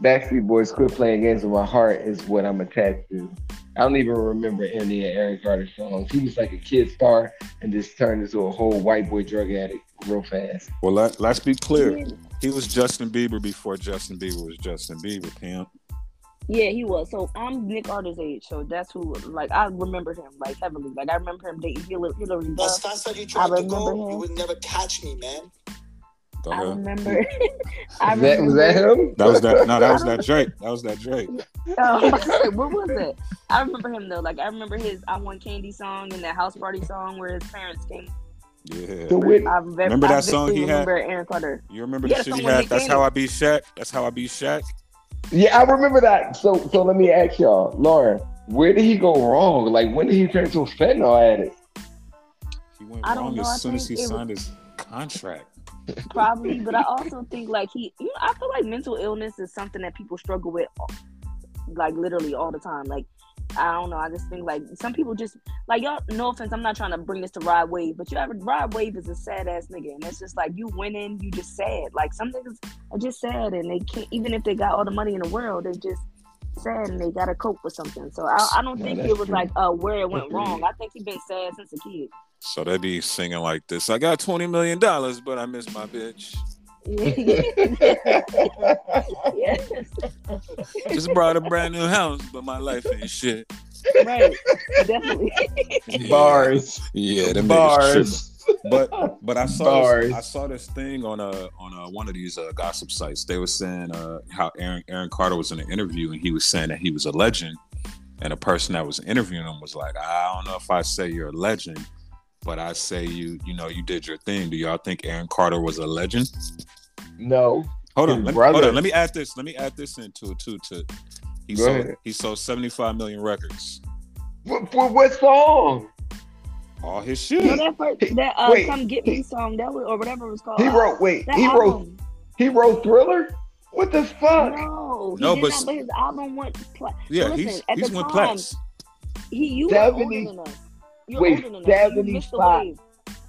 Backstreet Boys quit playing games with my heart is what I'm attached to. I don't even remember any of Aaron Carter's songs. He was like a kid star and just turned into a whole white boy drug addict real fast. Well let, let's be clear. He was Justin Bieber before Justin Bieber was Justin Bieber, pimp. Yeah, he was. So I'm Nick Carter's age, so that's who. Like I remember him like heavily. Like I remember him dating Hilary, Hilary As Duff. fast as you I tried to remember go, him. you would never catch me, man. Go I ahead. remember. I Was that, was that him? That was that. No, that was that Drake. That was that Drake. Oh, what was it? I remember him though. Like I remember his "I Want Candy" song and that house party song where his parents came. Yeah. So wait, I ve- Remember I that song he had? Aaron Carter. You remember Yeah, the shit he had? That's how I beat Shaq. That's how I beat Shaq. yeah, I remember that. So, so let me ask y'all, Lauren, where did he go wrong? Like, when did he turn to a fentanyl addict? He went I wrong as soon as he think it was- signed his contract. Probably, but I also think like he, you know, I feel like mental illness is something that people struggle with, like literally all the time. Like I don't know, I just think like some people just like y'all. No offense, I'm not trying to bring this to Rod Wave, but you ever Rod Wave is a sad ass nigga, and it's just like you winning, you just sad. Like some niggas are just sad, and they can't even if they got all the money in the world, they just sad and they gotta cope with something. So I, I don't No, think it was true. like uh where it went wrong. I think he's been sad since a kid. So they be singing like this. I got twenty million dollars, but I miss my bitch. yes. Just brought a brand new house, but my life ain't shit. right. Definitely. Yeah. Bars. Yeah, them niggas tripping. Bars. But but I saw Bars. this, I saw this thing on a on a, one of these uh, gossip sites. They were saying uh, how Aaron Aaron Carter was in an interview and he was saying that he was a legend, and the person that was interviewing him was like, I don't know if I say you're a legend, but I say you you know you did your thing. Do y'all think Aaron Carter was a legend? No. Hold on, let me, hold on. Let me add this. Let me add this into it too. To he Go sold ahead. he sold 75 million records. For, for what song? All his You shit. know that first, that uh, Wait. "Come Get Me" song that was, or whatever it was called. He wrote. Wait. that He wrote. He wrote Thriller. What the fuck? No, he No, did but- not. But his album went. Pla- Yeah, listen, he's at he's the went time, plats. he you Seventy- were older than us. You're Wait, older than us. You missed the 75. wave.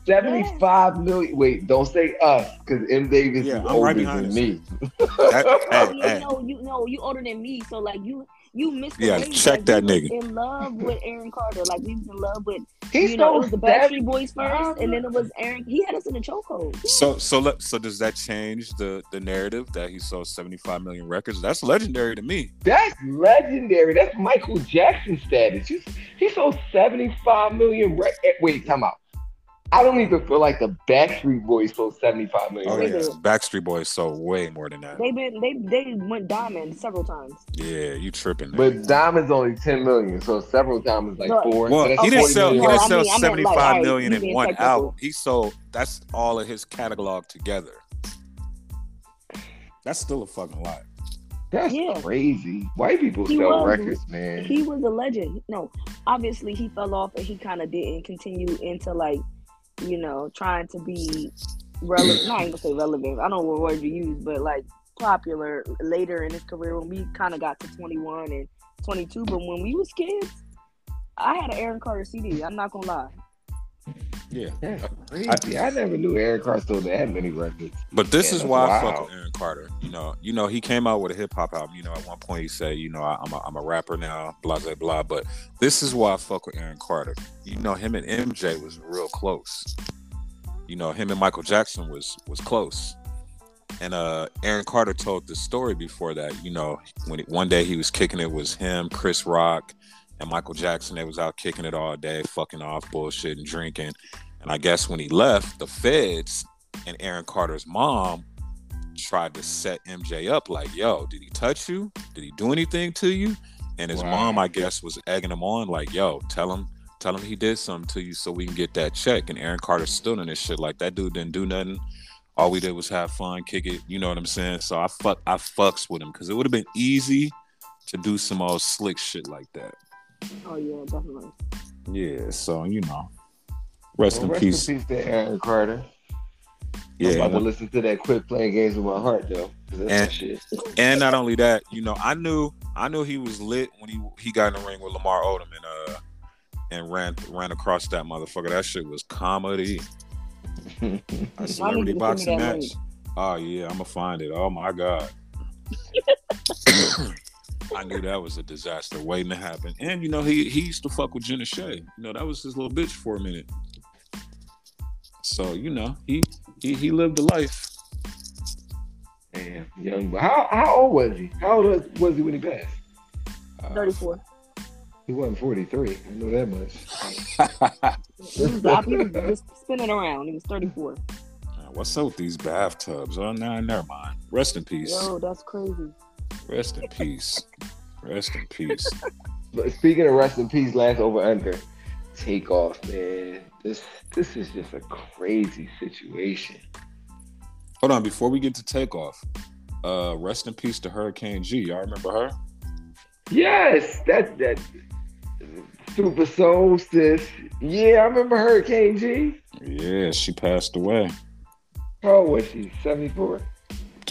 Seventy-five million. Wait, don't say us, because M. Davis Yeah, is I'm older right behind than us. me. That- Oh, hey, yeah, hey. no, you know you older than me. So like you you missed the Yeah, wave. check like, that we was nigga. In love with Aaron Carter. Like we was in love with. He you know, it stole was the seven- Backstreet Boys first, and then it was Aaron. He had us in the chokehold. Yeah. So so let so does that change the the narrative that he sold 75 million records? That's legendary to me. That's legendary. That's Michael Jackson status. He, he sold 75 million. Rec- eh, wait, time out. I don't even feel like the Backstreet Boys sold 75 million. Oh They yeah, Backstreet Boys sold way more than that. They been they they went diamond several times. Yeah, you tripping. There. But Diamond's only 10 million, so several times like No, four. well, so he didn't 40 sell. He didn't No, I sell mean- I meant, like, million in one technical. album. He sold. That's all of his catalog together. That's still a fucking lot. That's Yeah. crazy. White people He sell was. records, man. He was a legend. No, obviously he fell off and he kind of didn't continue into like, you know, trying to be relevant. not even gonna say relevant. I don't know what word you use, but like popular later in his career when we kind of got to 21 and 22. But when we was kids, I had an Aaron Carter CD. I'm not gonna lie. Yeah. That's crazy. I, never knew Aaron Carter sold that many records. But this Yeah, is why I fuck with Aaron Carter. You know, you know, he came out with a hip hop album. You know, at one point he said, you know, I, I'm a, I'm a rapper now, blah blah blah. But this is why I fuck with Aaron Carter. You know, him and MJ was real close. You know, him and Michael Jackson was was close. And uh Aaron Carter told the story before that. You know, when it, one day he was kicking it was him, Chris Rock, and Michael Jackson. They was out kicking it all day, fucking off, bullshit, and drinking. And I guess when he left, the feds and Aaron Carter's mom tried to set MJ up like, yo, did he touch you? Did he do anything to you? And his Wow. mom, I guess, was egging him on, like, yo, tell him, tell him he did something to you so we can get that check. And Aaron Carter stood in this shit like that dude didn't do nothing. All we did was have fun, kick it. You know what I'm saying? So I fuck I fucks with him because it would have been easy to do some old slick shit like that. Oh yeah, definitely. Yeah, so you know. Rest Well, in rest peace. in peace to Aaron Carter. Yeah, I'm Yeah, about to listen to that "Quit Playing Games with My Heart" though. And- shit. and not only that, you know, I knew I knew he was lit when he he got in the ring with Lamar Odom and uh and ran ran across that motherfucker. That shit was comedy. A celebrity to boxing send me that match. link. Oh yeah, I'm gonna find it. Oh my god. I knew that was a disaster waiting to happen. And you know, he he used to fuck with Jenna Shea. You know, that was his little bitch for a minute. So, you know, he he he lived a life. Damn, young. But how how old was he? How old was, was he when he passed? Uh, 34. He wasn't 43. I know that much. He was, he was just spinning around. He was 34. what's up with these bathtubs? Oh, no, never mind. Rest in peace. Yo, that's crazy. Rest in peace. Rest in peace. But speaking of rest in peace, last over under, Takeoff, man. This this is just a crazy situation. Hold on, before we get to takeoff, uh, rest in peace to Hurricane G. Y'all remember her? Yes, that that super soul sis. Yeah, I remember Hurricane G. Yeah, she passed away. How old was she? Seventy four.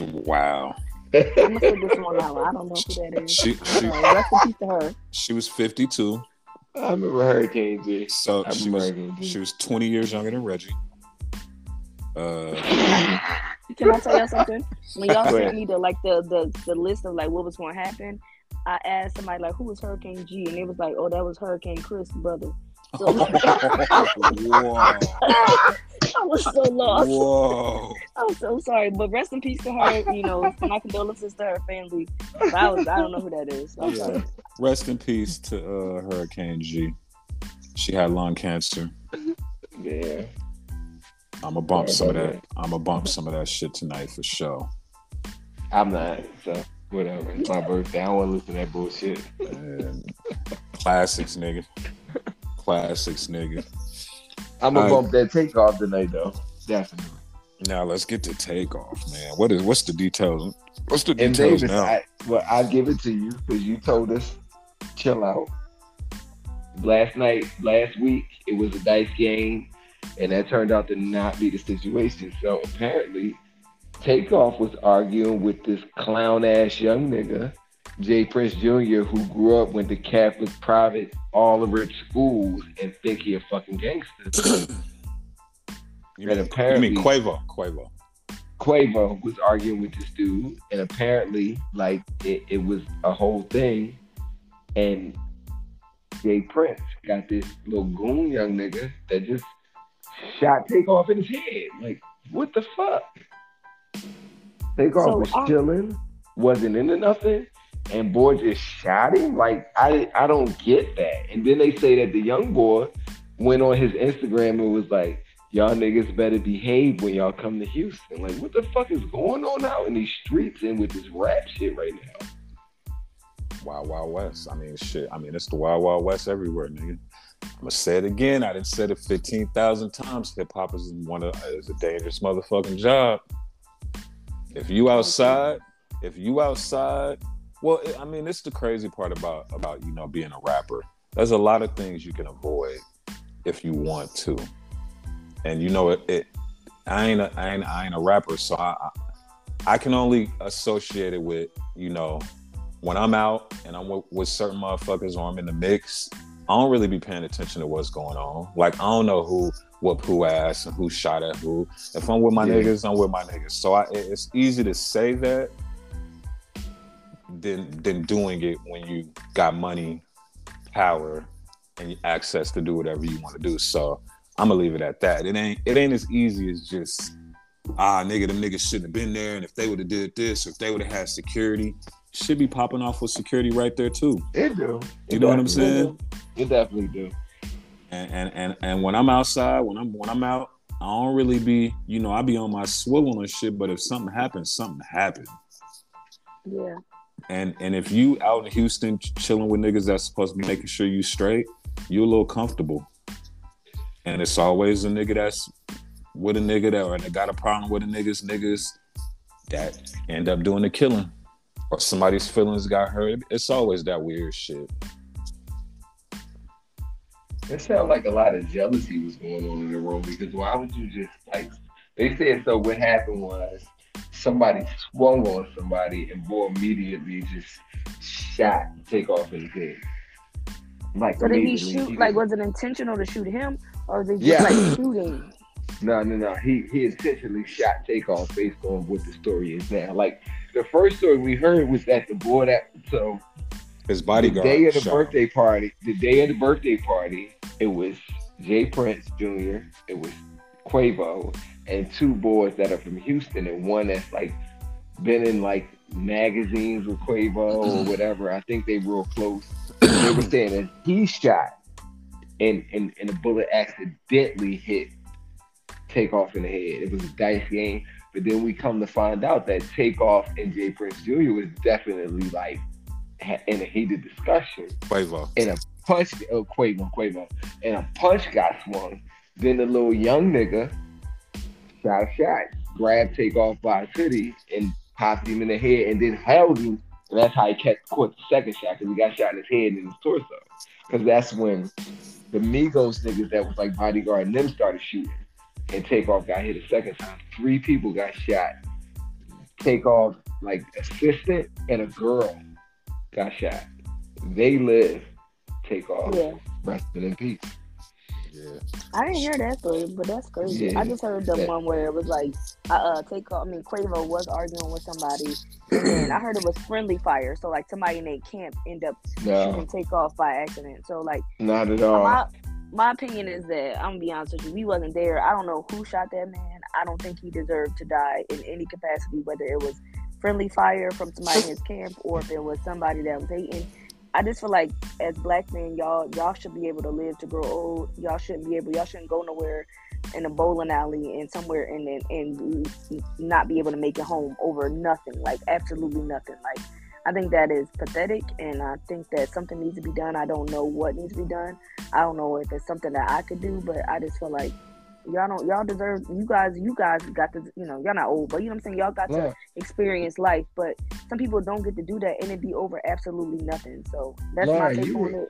Wow. I'm gonna sit this one out. I don't know who that is. She she, rest in peace to her. she was 52. I remember Hurricane G. So I she was Hurricane G. she was 20 years younger than Reggie. Uh, Can I tell y'all something? When y'all sent me the like the, the the list of like what was going to happen, I asked somebody like who was Hurricane G, and it was like, oh, that was Hurricane Chris' brother. So whoa, I was so lost. whoa. I'm so sorry, but rest in peace to her. You know, my condolences to her family. But I was I don't know who that is. I'm Yeah. sorry. Rest in peace to uh, Hurricane G. She had lung cancer. Yeah. I'm gonna bump Sorry some of about that. I'm gonna bump some of that shit tonight for sure. I'm not, so whatever. It's my birthday. I don't want to listen to that bullshit. And classics, nigga. Classics, nigga. I'm gonna right. bump that takeoff tonight though. Definitely. Now let's get to takeoff, man. What is what's the details? What's the And details Davis, now? I, well, I give it to you because you told us chill out. Last night, last week, it was a dice game, and that turned out to not be the situation. So apparently, Takeoff was arguing with this clown ass young nigga, J. Prince Jr., who grew up went to Catholic private all the rich schools and think he a fucking gangster. you, and mean, apparently- you mean Quavo? Quavo. Quavo was arguing with this dude, and apparently, like it, it was a whole thing. And J. Prince got this little goon young nigga that just shot Takeoff in his head. Like, what the fuck? Takeoff So, was I- chilling, wasn't into nothing, and boy just shot him. Like, I I don't get that. And then they say that the young boy went on his Instagram and was like, y'all niggas better behave when y'all come to Houston. Like, what the fuck is going on out in these streets and with this rap shit right now? Wild Wild West. I mean, shit. I mean, it's the Wild Wild West everywhere, nigga. I'm gonna say it again. I didn't say it fifteen thousand times. Hip hop is one of is a dangerous motherfucking job. If you outside, if you outside, well, I mean, it's the crazy part about about you know being a rapper. There's a lot of things you can avoid if you want to, and you know it. it I ain't a, I ain't I ain't a rapper, so I I, I can only associate it with you know when I'm out and I'm with, with certain motherfuckers or I'm in the mix, I don't really be paying attention to what's going on. Like I don't know who whooped who ass and who shot at who. If I'm with my Yeah. niggas, I'm with my niggas. So I, it's easy to say that than than doing it when you got money, power, and access to do whatever you want to do. So I'm gonna leave it at that. It ain't it ain't as easy as just ah nigga them niggas shouldn't have been there and if they would have did this or if they would have had security should be popping off with security right there too It do. you It know what i'm saying do. It definitely do. and, and and and when i'm outside when i'm when i'm out i don't really be you know i be on my swivel and shit but if something happens something happens Yeah. And and if you out in houston chilling with niggas that's supposed to be making sure you straight you're a little comfortable. And it's always a nigga that's with a nigga that or that got a problem with a niggas niggas that end up doing the killing. Or somebody's feelings got hurt. It's always that weird shit. It sounds like a lot of jealousy was going on in the room because why would you just like they said so what happened was somebody swung on somebody and boy immediately just shot Takeoff his head. Like So did he shoot? He Like, was it intentional to shoot him, or was it just Yeah. like shooting? No, no, no. He he essentially shot Takeoff based on what the story is now. Like the first story we heard was that the boy that so his bodyguard the day of the shot birthday party, the day of the birthday party, it was J. Prince Jr., it was Quavo, and two boys that are from Houston, and one that's like been in like magazines with Quavo or mm-hmm. whatever. I think they real close. they were saying that he shot and and, and the bullet accidentally hit Takeoff in the head. It was a dice game. But then we come to find out that Takeoff and J. Prince Jr. was definitely like in a heated discussion. Quavo. And a punch, oh Quavo, Quavo, and a punch got swung. Then the little young nigga shot a shot, grabbed Takeoff by hoodie and popped him in the head, and then held him. And that's how he kept caught the second shot because he got shot in his head and in his torso. Because that's when the Migos niggas that was like bodyguard and them started shooting. And Takeoff got hit a second time. Three people got shot. Takeoff, like assistant and a girl got shot. They live. Takeoff. Yeah. Resting in peace. Yeah. I didn't hear that story, but that's crazy. Yeah. I just heard the Yeah. one where it was like, uh, uh Takeoff. I mean, Quavo was arguing with somebody, and I heard it was friendly fire. So like somebody in their camp end up No, shooting Takeoff by accident. So like not at all. my my opinion is that I'm gonna be honest with you, we wasn't there. I don't know who shot that man. I don't think he deserved to die in any capacity, whether it was friendly fire from somebody in his camp or if it was somebody that was hating. I just feel like as black men, y'all y'all should be able to live to grow old. Y'all shouldn't be able y'all shouldn't go nowhere in a bowling alley and somewhere and and, and not be able to make it home over nothing. Like absolutely nothing. Like I think that is pathetic and I think that something needs to be done. I don't know what needs to be done. I don't know if it's something that I could do, but I just feel like y'all don't y'all deserve you guys you guys got to you know y'all not old but you know what I'm saying y'all got to experience life but some people don't get to do that and it be over absolutely nothing so that's Laura, my take you on were- it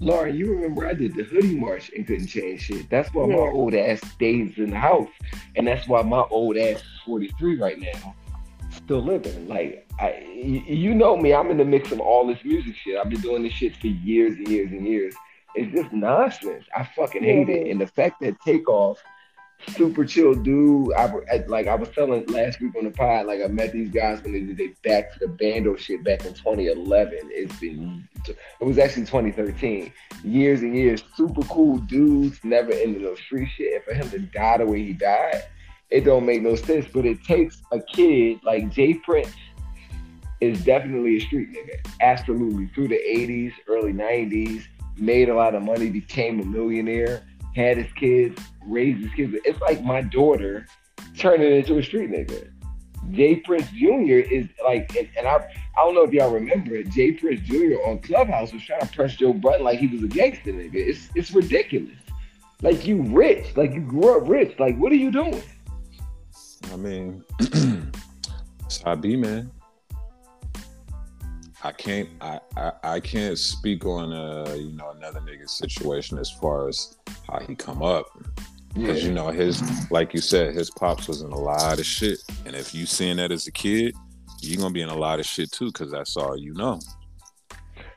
Laura, you remember I did the hoodie march and couldn't change shit. That's why my old ass stays in the house, and that's why my old ass is 43 right now, still living. Like I, you know me, I'm in the mix of all this music shit. I've been doing this shit for years and years and years. It's just nonsense. I fucking hate Yeah, it. And the fact that Takeoff, super chill dude. I, I- like I was telling last week on the pod, like I met these guys when they did their back to the bando shit back in 2011. It's been it was actually 2013. Years and years, super cool dudes, never into no street shit. And for him to die the way he died, it don't make no sense. But it takes a kid like J. Prince is definitely a street nigga. Absolutely. Through the 80s, early 90s, made a lot of money, became a millionaire, had his kids, raised his kids. It's like my daughter turning into a street nigga. J. Prince Jr. is like, and, and I, I don't know if y'all remember it. J. Prince Jr. on Clubhouse was trying to press Joe Budden like he was a gangster nigga. It's it's ridiculous. Like you rich, like you grew up rich. Like what are you doing? I mean, it's how I be, man. I can't, I, I, I can't speak on uh, you know, another nigga's situation as far as how he come up, because you know his, like you said, his pops was in a lot of shit, and if you seeing that as a kid, you're gonna be in a lot of shit too, because that's all you know.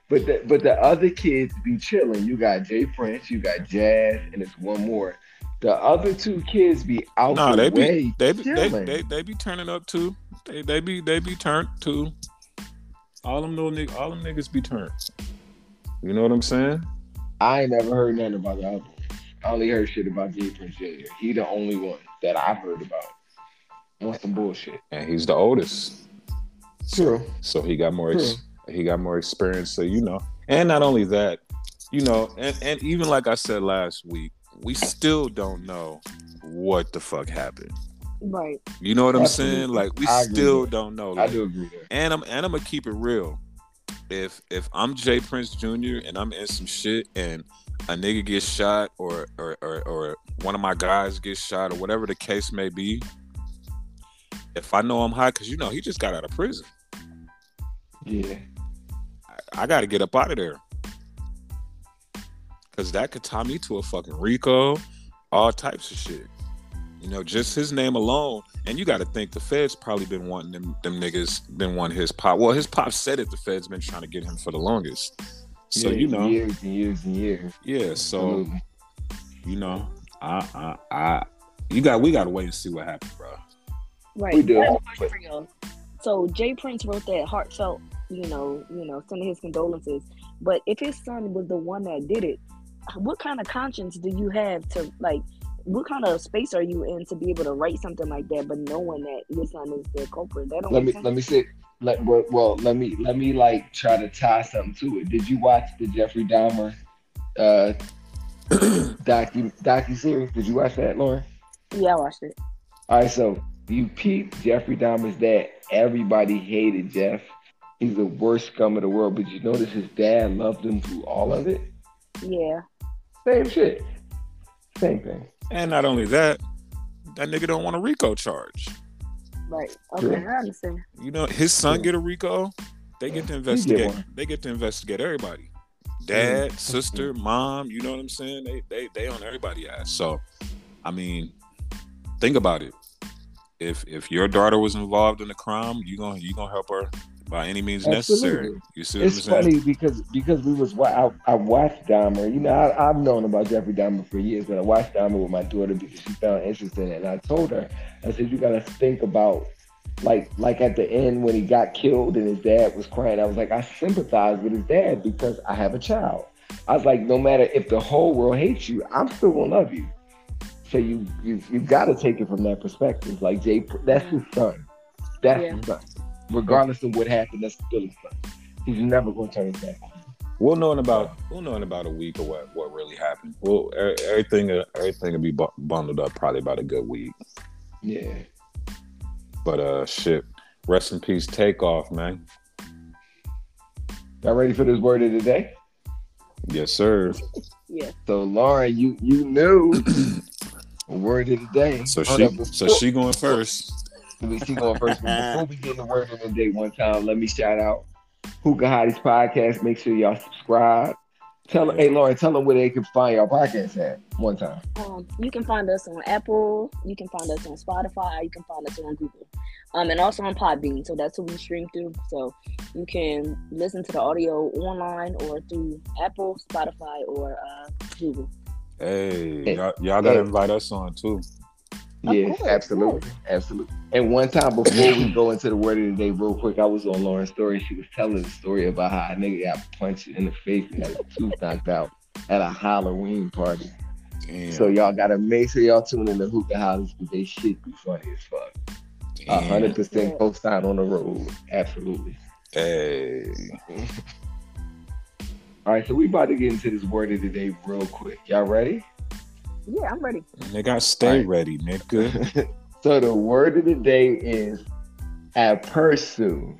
But the but the other kids be chilling. You got J. Prince, you got Jazz, and it's one more. The other two kids be out No, the they way. be, they be, they, they, they be turning up too. They, they be, they be turned too. All them little niggas, all them niggas be turned. You know what I'm saying? I ain't never heard nothing about the other ones. I only heard shit about J. Prince Jr. He the only one that I've heard about. What's some bullshit? And he's the oldest. True. so he got more ex- he got more experience so you know and not only that you know and, and even like i said last week we still don't know what the fuck happened right you know what i'm saying like we I still with don't know I do agree there. and i'm and i'm gonna keep it real if if i'm jay prince jr and i'm in some shit and a nigga gets shot or or or, or one of my guys gets shot or whatever the case may be if i know i'm high because you know he just got out of prison Yeah. I, I got to get up out of there. Cause that could tie me to a fucking Rico, all types of shit. You know, just his name alone, and you got to think the Feds probably been wanting them them niggas, been wanting his pop. Well, his pop said it. The Feds been trying to get him for the longest. So Yeah, you know, years and years and years. yeah. So Absolutely. you know, I, I, I, you got, we got to wait and see what happens, bro. right We do. Have a for so jay prince wrote that heartfelt you know you know sending his condolences but if his son was the one that did it what kind of conscience do you have to like what kind of space are you in to be able to write something like that but knowing that your son is the culprit that don't Let me sense. let me say Let well, well, let me let me like try to tie something to it. Did you watch the Jeffrey Dahmer uh docu docu series? Did you watch that, Lauren? Yeah, I watched it. All right, so you peep Jeffrey Dahmer's dad. Everybody hated Jeff. He's the worst scum of the world. But you notice his dad loved him through all of it. Yeah. Same shit. Same thing. And not only that, that nigga don't want a RICO charge. Right. Okay, True. I understand. You know, his son Yeah. get a RICO. They get to investigate. one. They get to investigate everybody. Dad, sister, mom. You know what I'm saying? They they they on everybody ass. So, I mean, think about it. If if your daughter was involved in a crime, you gonna you gonna help her by any means necessary. You see what It's I'm saying? funny because because we was wa- I, I watched Dahmer. You know, I, I've known about Jeffrey Dahmer for years, but I watched Dahmer with my daughter because she found interest in it. And I told her, I said, you got to think about like like at the end when he got killed and his dad was crying. I was like, I sympathize with his dad because I have a child. I was like, no matter if the whole world hates you, I'm still gonna love you. So you you you got to take it from that perspective. Like Jay, that's his son. That's Yeah. his son. Regardless of what happened, that's still his son. He's never gonna turn his back. We'll know in about we'll know in about a week or what what really happened. Well, er- everything everything will be bu- bundled up probably about a good week. Yeah. But uh, shit. Rest in peace. Takeoff, man. Y'all ready for this word of the day? Yes, sir. Yeah. So Lauren, you you knew word of the day. So Hold she up, so she going first. We she going first. Before we get the word of the day one time, let me shout out Hookah Hotties podcast. Make sure y'all subscribe. Tell hey Lauren, tell them where they can find your podcast at one time. Um, you can find us on Apple. You can find us on Spotify. You can find us on Google, um, and also on Podbean. So that's who we stream through. So you can listen to the audio online or through Apple, Spotify, or uh, Google. Hey, y'all, y'all gotta Hey. invite us on too. Yes, course, absolutely, absolutely. And one time before we go into the word of the day, real quick, I was on Lauren's story. She was telling the story about how a nigga got punched in the face and had a tooth knocked out at a Halloween party. Damn. So y'all gotta make sure y'all tune in to Hookah Hotties because they shit be funny as fuck. A hundred percent post out on the road. Absolutely. Hey. All right, so we about to get into this word of the day real quick. Y'all ready? Yeah, I'm ready. Nigga, stay Alright. ready, nigga. so the word of the day is aperçu.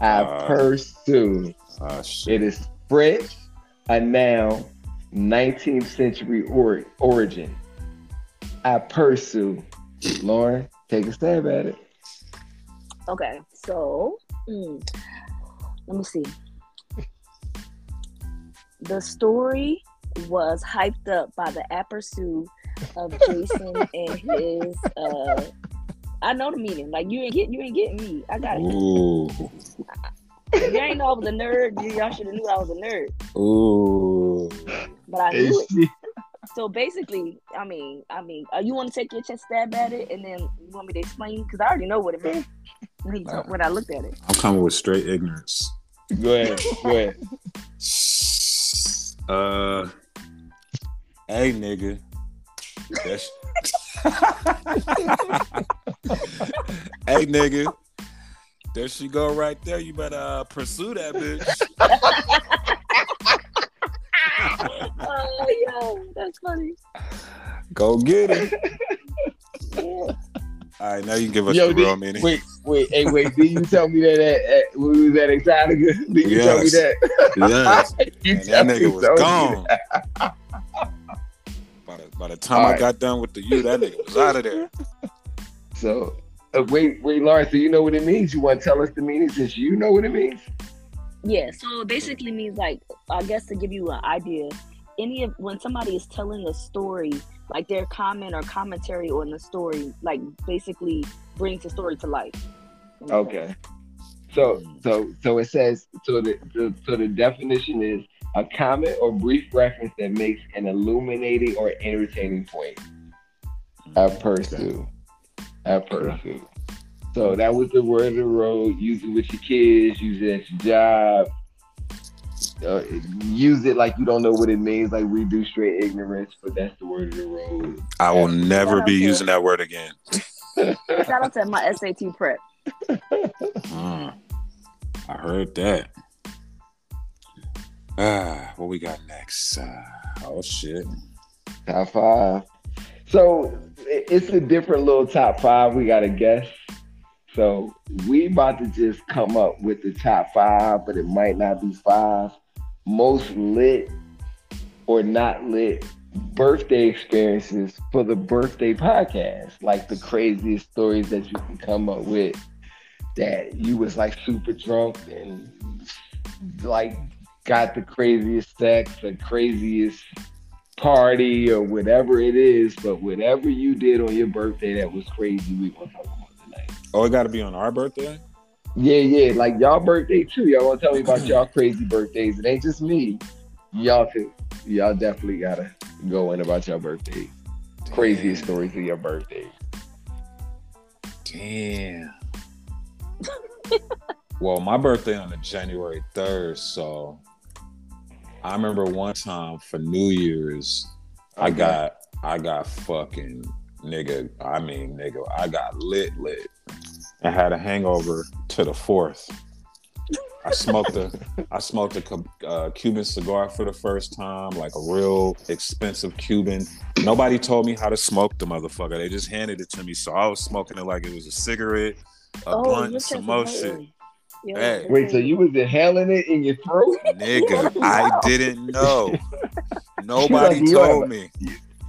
Uh, Aperçu. Ah, It shit. is French, a noun, 19th century or- origin. Aperçu. Lauren, take a stab at it. Okay, so mm, let me see. The story was hyped up by the aperçu of Jason and his. Uh, I know the meaning. Like you ain't get, you ain't getting me. I got it. If you ain't know I was a nerd, you, y'all should have knew I was a nerd. Ooh. But I knew it. So basically, I mean, I mean, uh, you want to take your chest stab at it, and then you want me to explain because I already know what it meant when, he talk- when I looked at it. I'm coming with straight ignorance. Go ahead. Go ahead. Uh, hey, nigga. That's... hey, nigga. There she go right there. You better uh, pursue that bitch. Oh, yo, that's funny. Go get it. Yeah. All right, now you can give us Yo, the did- real meaning. Wait, wait, hey, wait. Did you tell me that at, at, when we was at Exotica? Did you tell me that? Yes. You And that nigga was gone. By the, by the time All I right. got done with the you, that nigga was out of there. So, uh, wait, wait, Lauren. Do you know what it means? You want to tell us the meaning since you know what it means? Yeah, so it basically means like I guess to give you an idea, any of when somebody is telling a story, like their comment or commentary on the story, like basically brings the story to life. Okay. So, mm-hmm. so, so it says. So the, the so the definition is a comment or brief reference that makes an illuminating or entertaining point. A mm-hmm. pursue. A pursue. So that was the word of the road. Use it with your kids. Use it at your job. Uh, use it like you don't know what it means, like we do straight ignorance, but that's the word of the road. I will never Shout be using that word again. Shout out to my SAT prep. Mm, I heard that. Ah, what we got next? Uh, oh shit. Top five. So it's a different little top five. We got to guess. So we about to just come up with the top five, but it might not be five. Most lit or not lit birthday experiences for the birthday podcast. Like the craziest stories that you can come up with that you was like super drunk and like got the craziest sex, the craziest party or whatever it is, but whatever you did on your birthday that was crazy, we want to talk about tonight. Oh, it got to be on our birthday. Yeah, yeah, like y'all birthday too. Y'all want to tell me about mm-hmm. y'all crazy birthdays? It ain't just me. Y'all too. Y'all definitely gotta go in about your birthday. Craziest stories of your birthday. Damn. well, my birthday on the January third, so I remember one time for New Year's, I got I got fucking nigga. I mean nigga, I got lit lit. I had a hangover to the fourth. I smoked a I smoked a uh, Cuban cigar for the first time, like a real expensive Cuban. Nobody told me how to smoke the motherfucker. They just handed it to me, so I was smoking it like it was a cigarette, a Oh, blunt, your and some chest more shit. Yeah, Hey. Wait, so you was inhaling it in your throat? Nigga, I didn't know. Nobody Like, told have- me.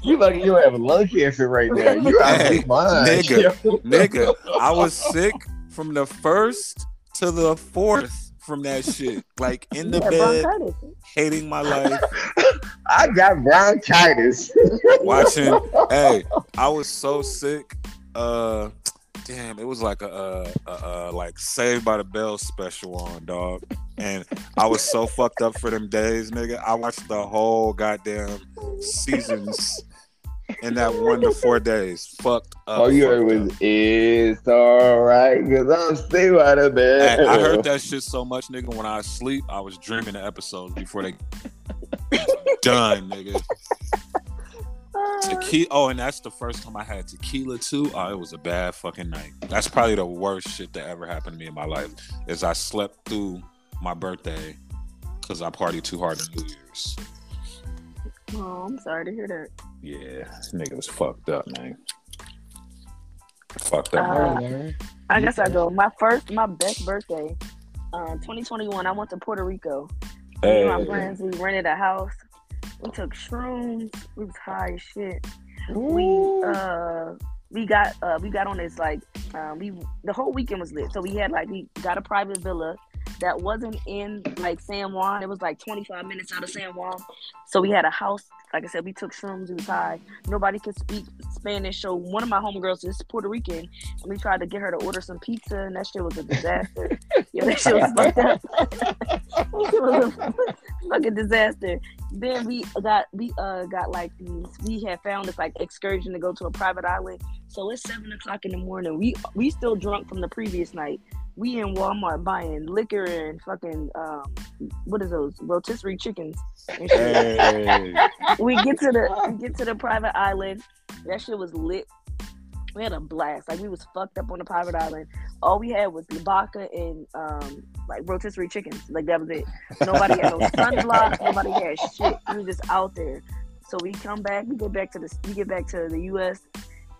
You like you have a lung cancer right now. You out of Hey, your mind, nigga. Nigga, I was sick from the first to the fourth from that shit. Like in the Yeah, bed, bronchitis. hating my life, I got bronchitis. watching. Hey, I was so sick. Uh, damn, it was like a, uh, uh, uh, like Saved by the Bell special on dog, and I was so fucked up for them days, nigga. I watched the whole goddamn seasons in that one to four days. Fucked up. All you heard was. "It's alright" because I'm still out of bed. Hey, I heard that shit so much, nigga. When I sleep, I was dreaming the episodes before they done, nigga. Tequila. Oh, and that's the first time I had tequila too. Oh, it was a bad fucking night. That's probably the worst shit that ever happened to me in my life. Is I slept through my birthday because I partied too hard on New Year's. Oh, I'm sorry to hear that. Yeah, this nigga was fucked up, man. Fucked up. Uh, man. I guess I go. My first, my best birthday, uh, 2021. I went to Puerto Rico. Me and my friends, we rented a house. We took shrooms. We was high as shit. We uh we got uh we got on this like um we the whole weekend was lit. So we had like we got a private villa that wasn't in like San Juan. It was like 25 minutes out of San Juan. So we had a house. Like I said, we took shrooms. High. Nobody could speak Spanish. So one of my homegirls is Puerto Rican, and we tried to get her to order some pizza, and that shit was a disaster. yeah, that shit was fucked up. it was a fucking disaster. Then we got we uh got like these. We had found this like excursion to go to a private island. So it's seven o'clock in the morning. We we still drunk from the previous night. We in Walmart buying liquor and fucking um what is those rotisserie chickens and shit. Hey. we get to the we get to the private island. That shit was lit. We had a blast. Like we was fucked up on the private island. All we had was vodka and um like rotisserie chickens. Like that was it. Nobody had no sunblock. Nobody had shit. We were just out there. So we come back. We get back to the we get back to the U.S.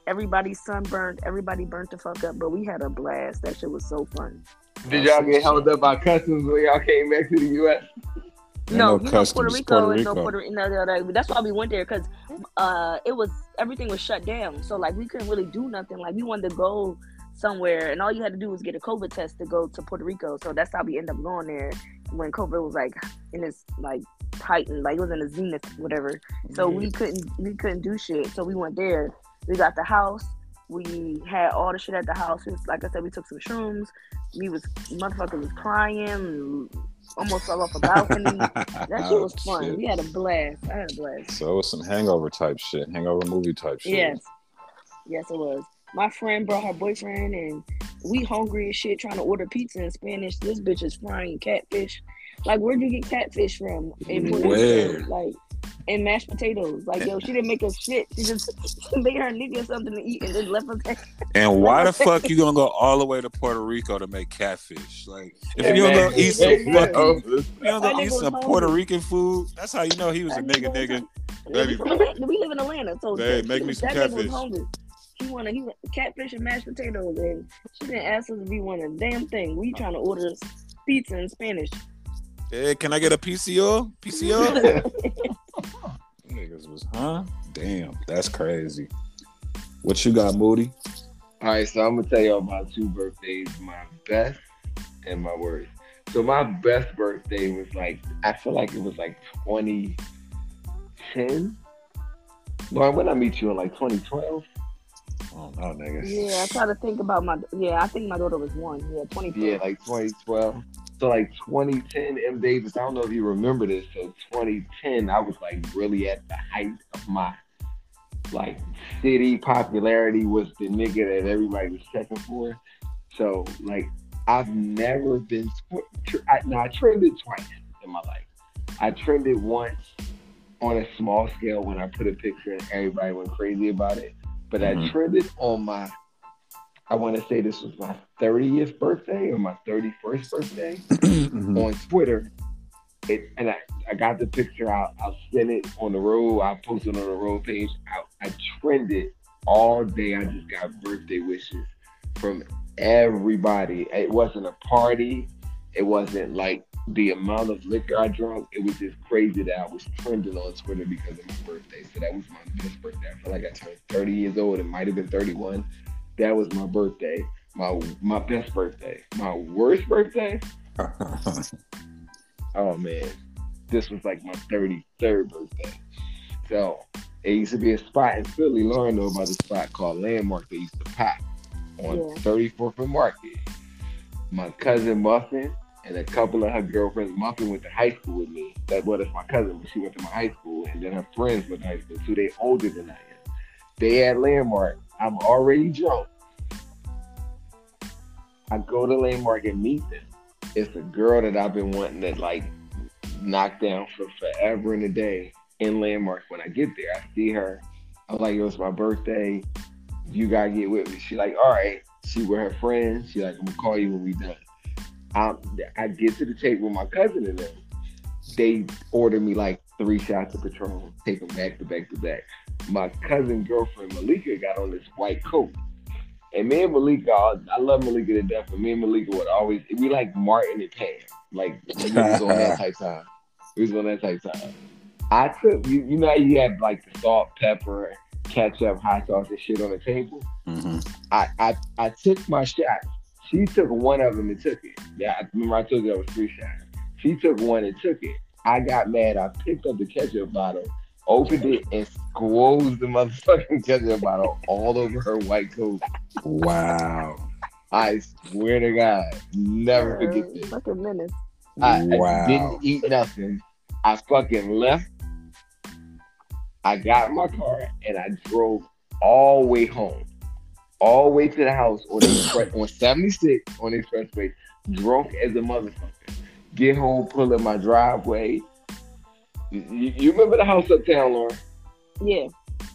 Everybody sunburned. Everybody burnt the fuck up. But we had a blast. That shit was so fun. Did y'all get held up by customs when y'all came back to the U.S.? No, no you know, Puerto customs, Rico Puerto and no Rico. Puerto no, no, no, That's why we went there because uh, it was everything was shut down. So like we couldn't really do nothing. Like we wanted to go somewhere, and all you had to do was get a COVID test to go to Puerto Rico. So that's how we ended up going there when COVID was like in its like heightened, like it was in the zenith, whatever. So we couldn't we couldn't do shit. So we went there. We got the house. We had all the shit at the house. Was, like I said, we took some shrooms. We was motherfucker was crying, almost fell off a balcony. That shit was fun. shit. We had a blast. I had a blast. So it was some hangover type shit, hangover movie type shit. Yes. Yes, it was. My friend brought her boyfriend and we hungry as shit trying to order pizza in Spanish. This bitch is frying catfish. Like, where'd you get catfish from? In Where? Like, and mashed potatoes. Like, yo, she didn't make us shit. She just made her nigga something to eat and then left us. There and why the fuck you gonna go all the way to Puerto Rico to make catfish? Like, if Yeah, you don't go eat some Yeah, fucking, oh, you don't go eat some hungry. Puerto Rican food, that's how you know he was a nigga, nigga nigga. Baby. We, we live in Atlanta, so Hey, that, make me some that nigga was catfish. hungry. He wanted he catfish and mashed potatoes, and she didn't ask us if we want a damn thing. We trying to order pizza in Spanish. Hey, can I get a PCO? PCO? Niggas was, huh? Damn, that's crazy. What you got, Moody? All right, so I'm gonna tell y'all about two birthdays, my best and my worst. So my best birthday was like I feel like it was like 2010. Lauren, when I meet you in like 2012. Oh no, niggas. Yeah, I try to think about my. Yeah, I think my daughter was one. Yeah, twenty. Yeah, like 2012. So like 2010, M Davis. I don't know if you remember this. So 2010, I was like really at the height of my like city popularity. Was the nigga that everybody was checking for. So like I've never been. I, now I trended twice in my life. I trended once on a small scale when I put a picture and everybody went crazy about it. But mm-hmm. I trended on my, I want to say this was my 30th birthday or my 31st birthday mm-hmm. on Twitter. It, and I, I got the picture out. I'll send it on the road. I'll post it on the road page. I, I trended all day. I just got birthday wishes from everybody. It wasn't a party. It wasn't like the amount of liquor I drank. It was just crazy that I was trending on Twitter because of my birthday. So that was my best birthday. I feel like I turned 30 years old. It might have been 31. That was my birthday. My my best birthday. My worst birthday. oh man, this was like my 33rd birthday. So it used to be a spot in Philly. Lauren know about a spot called Landmark. They used to pop on yeah. 34th and Market. My cousin Muffin and a couple of her girlfriends, Muffin went to high school with me. That was my cousin, but she went to my high school, and then her friends went to high school, so they older than I am. They at Landmark. I'm already drunk. I go to Landmark and meet them. It's a girl that I've been wanting to like knock down for forever and a day in Landmark. When I get there, I see her. I'm like, it was my birthday you gotta get with me. She like, all right. She with her friends. She like, I'm gonna call you when we done. I, I get to the table with my cousin and them. They order me like three shots of Patron, take them back to back to back. My cousin girlfriend Malika got on this white coat. And me and Malika, I love Malika to death, but me and Malika would always, we like Martin and Pam. Like, we was on that type time. We was on that type time. I took, you, you know, you have like the salt, pepper, ketchup, hot sauce, and shit on the table. Mm-hmm. I, I I took my shot. She took one of them and took it. Yeah, I remember I told you that was three shots. She took one and took it. I got mad. I picked up the ketchup bottle, opened it, and squoze the motherfucking ketchup bottle all over her white coat. Wow. I swear to God, never forget this. Like a minute. I, wow. I didn't eat nothing. I fucking left I got in my car and I drove all the way home, all the way to the house on the on 76 on the expressway, drunk as a motherfucker. Get home, pull in my driveway. You, you remember the house uptown, Lauren? Yeah.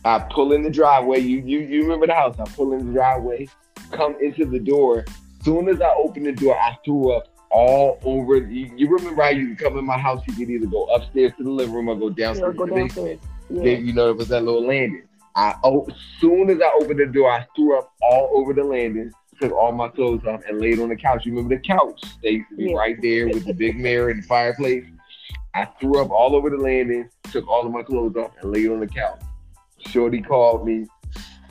I pull in the driveway. You you you remember the house? I pull in the driveway, come into the door. Soon as I open the door, I threw up all over. You, you remember how you come in my house? You could either go upstairs to the living room or go downstairs yeah, go to the basement. Yeah. Then, you know, it was that little landing. I oh, soon as I opened the door, I threw up all over the landing, took all my clothes off, and laid on the couch. You remember the couch? They used to be yeah. right there with the big mirror and the fireplace. I threw up all over the landing, took all of my clothes off, and laid on the couch. Shorty called me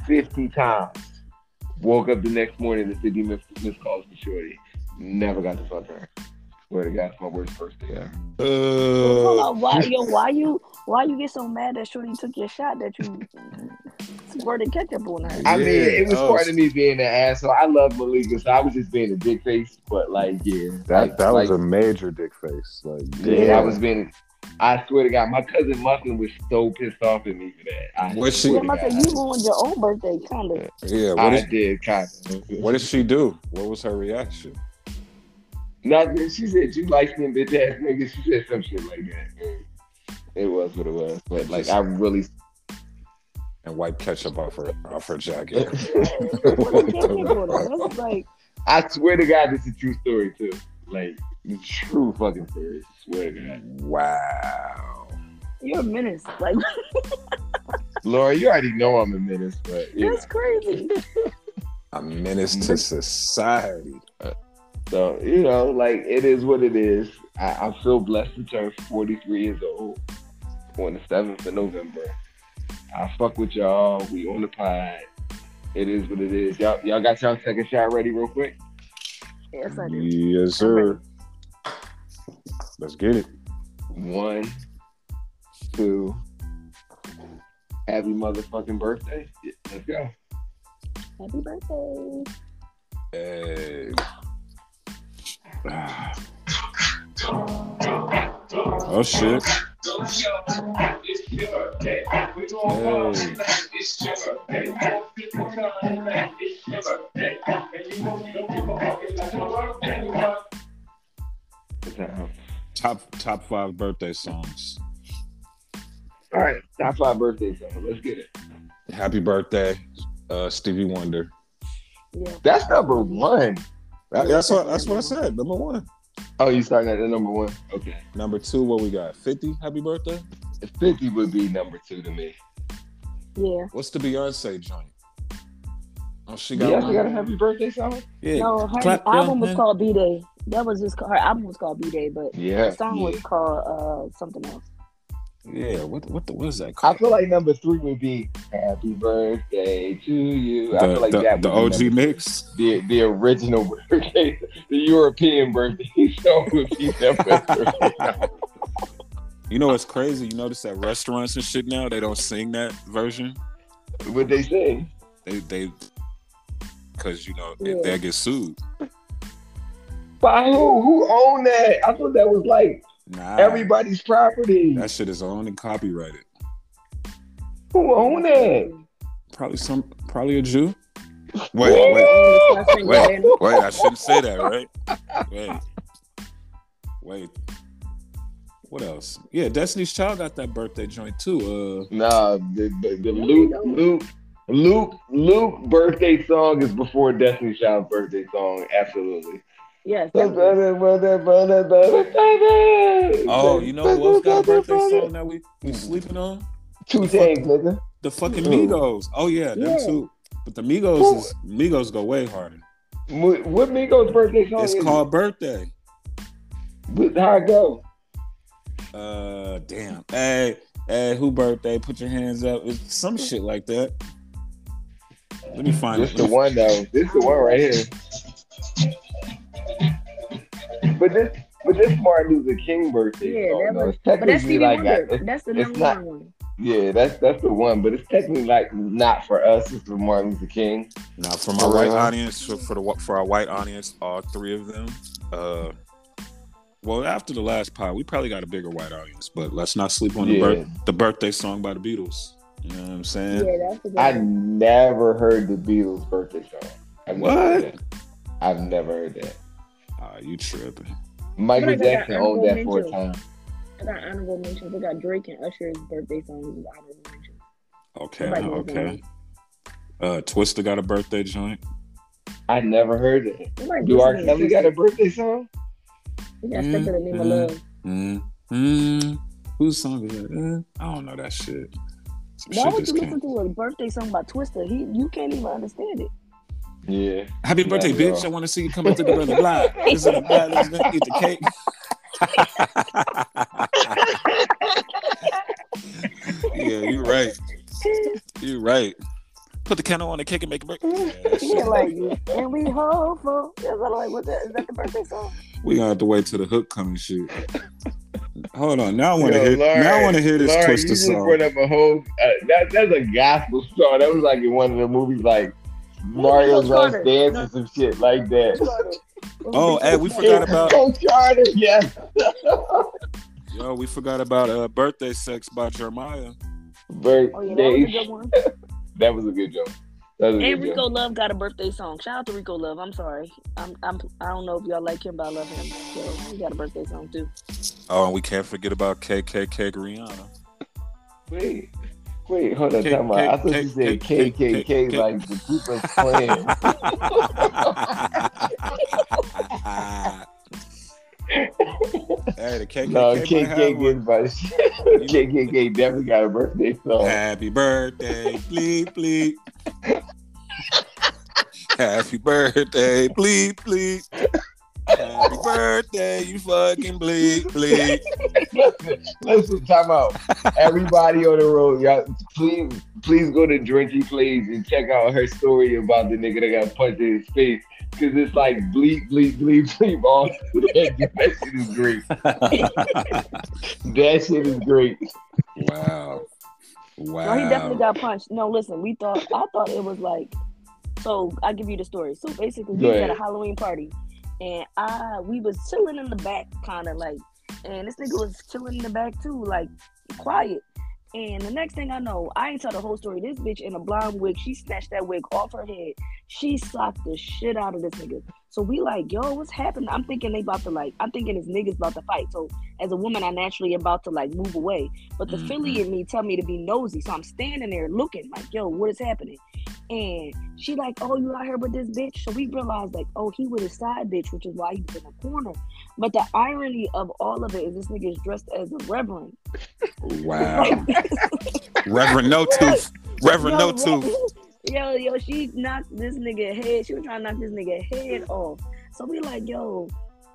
50 times. Woke up the next morning, the city missed, missed calls for Shorty. Never got to fuck her. Swear to God, it's my worst birthday ever. Uh, why, yo, why you why you get so mad that Shorty took your shot that you squirted ketchup on her? I mean, it was oh. part of me being an asshole. I love Malika, so I was just being a dick face. But like, yeah, that like, that was like, a major dick face. Like, yeah, I was being. I swear to God, my cousin Muffin was so pissed off at me for that. I what she? Yeah, you ruined your own birthday, kind of. Yeah, what I did, kind of. What did she do? What was her reaction? Nothing. She said you like skin bitch ass nigga. She said some shit like that. It was what it was. But like I really and wipe ketchup off her off her jacket. like I swear to God, this is a true story too. Like true fucking story. I swear to God. Wow. You're a menace. Like Laura, you already know I'm a menace, but you That's crazy. A menace to society. Uh, So, you know, like it is what it is. I, I feel blessed to turn 43 years old on the 7th of November. I fuck with y'all. We on the pod. It is what it is. Y'all, y'all got y'all second shot ready real quick? Yes, I do. Yes, sir. Let's get it. One, two. Happy motherfucking birthday. Yeah, let's go. Happy birthday. Hey. Oh shit. What's that? Top top five birthday songs. All right, top five birthday song. Let's get it. Happy birthday, uh, Stevie Wonder. Yeah. That's number one. That- that's what that's what I said. Number one. Oh, you starting at the number one? Okay. Number two, what we got? Fifty. Happy birthday. 50 would be number two to me. Yeah. What's the Beyonce joint? Oh, she got Yeah, one. she got a happy birthday song? Yeah. No, her Clap your album was hand. called B'Day. That was just her album was called B'Day, but Yeah. the song yeah. was called uh something else. Yeah. What what the what is that I feel like number three would be Happy Birthday to you. I the feel like the, that the OG mix. The, the original birthday, the European birthday song would be number three. You know what's crazy? You notice at restaurants and shit now they don't sing that version. what they say? They they because you know Yeah. they get sued. By who? Who owned that? I thought that was like Nah, everybody's property. that shit is owned and copyrighted. Who owned it? Probably some probably a Jew. Wait, What? wait, wait, wait! I shouldn't say that, right? Wait, wait. What else? Yeah, Destiny's Child got that birthday joint too. Uh Nah, the, the, the Luke, Luke, Luke, Luke birthday song is before Destiny's Child's birthday song. Absolutely. Yes. Oh, you know who else got a birthday song that we we sleeping on? Two things, nigga. The fucking Migos. Oh yeah, them Yeah. too. But the Migos is Migos go way harder. What, what Migos birthday song It's is called Birthday. How it go? Uh, damn. Hey, hey, who birthday? Put your hands up. It's some shit like that. Let me find This it. the one though. This is the one right here. But this, but this Martin Luther King birthday Yeah, song. that though. was- But that's Stevie like Wonder. That's the number not- one one. yeah, that's that's the one. But it's technically like not for us. It's for Martin Luther King. Now, for my For white audience, for, for the for our white audience, all three of them. Uh, well, after the last pod, we probably got a bigger white audience, but let's not sleep on the birth, the birthday song by the Beatles. You know what I'm saying? Yeah, that's the good I one. never heard the Beatles birthday song. I've What? that. I've never heard that. Ah, you tripping? Michael But I got Jackson that owned that honorable for a time. I got honorable mentions. I got Drake and Usher's birthday songs as honorable mentions. Okay, Nobody knows okay. Uh, Twista got a birthday joint. I never heard it. Nobody Do R. listens Kelly got a birthday song? We got stuck in the name of Mm, love. Mm, mm, whose song is that? Mm, I don't know that shit. Some Why shit would you came. listen to a birthday song by Twista? He, you can't even understand it. Yeah. Happy birthday, Yeah, bitch! yo. I want to see you coming to the brother block. Is it a bad? Let's go eat the cake. yeah, you're right. You're right. Put the candle on the cake and make it break. Yeah, that. Yeah, like, and we hopeful. That's what like, what that, is that the birthday song? We gonna have to wait till the hook comes. Shit. Hold on. Now I want to hear. Lauren, now I want to hear this Lauren, Twista you just song. brought up a whole. Uh, that, that's a gospel song. That was like in one of the movies, like Mario's Last Carter. Dance No. or some shit like that. Oh, hey, we forgot about. Coach Carter, yes. Yo, we forgot about uh, birthday sex by Jeremiah. Birthday. Oh, yeah, that was a good one. That was a good joke. That was a And good Rico joke. Love got a birthday song. Shout out to Rico Love. I'm sorry. I'm, I'm I don't know if y'all like him, but I love him. So he got a birthday song too. Oh, and we can't forget about KKK Rihanna. Wait, wait, hold on. K- Time. I thought K- you said KKK like the People's Klan. Hey, the KKK. No, KKK but KKK definitely got a birthday song. Happy birthday, bleep bleep. Happy birthday, bleep bleep. Happy birthday, you fucking bleep bleep. listen, listen, time out. Everybody on the road, y'all, please, please go to Drenky Plays and check out her story about the nigga that got punched in his face. Cause it's like bleep, bleep, bleep, bleep. All that shit is great. That shit is great. wow. Wow. No, he definitely got punched. No, listen, we thought I thought it was like so I'll give you the story. So basically we Go was at a Halloween party and I we was chilling in the back kinda like and this nigga was chilling in the back too, like quiet. And the next thing I know, I ain't tell the whole story. This bitch in a blonde wig, she snatched that wig off her head. She socked the shit out of this nigga. So we like, yo, what's happening? I'm thinking they about to like, I'm thinking this nigga's about to fight. So as a woman, I naturally about to like move away. But the Mhm. Philly in me tell me to be nosy. So I'm standing there looking like, yo, what is happening? And she like, oh, you out here with this bitch? So we realized like, oh, he with his side bitch, which is why he was in the corner. But the irony of all of it is this nigga is dressed as a reverend. Wow. Reverend No Tooth. Reverend No Yo, Tooth. Yo, yo, she knocked this nigga head. She was trying to knock this nigga head off. So we like, yo,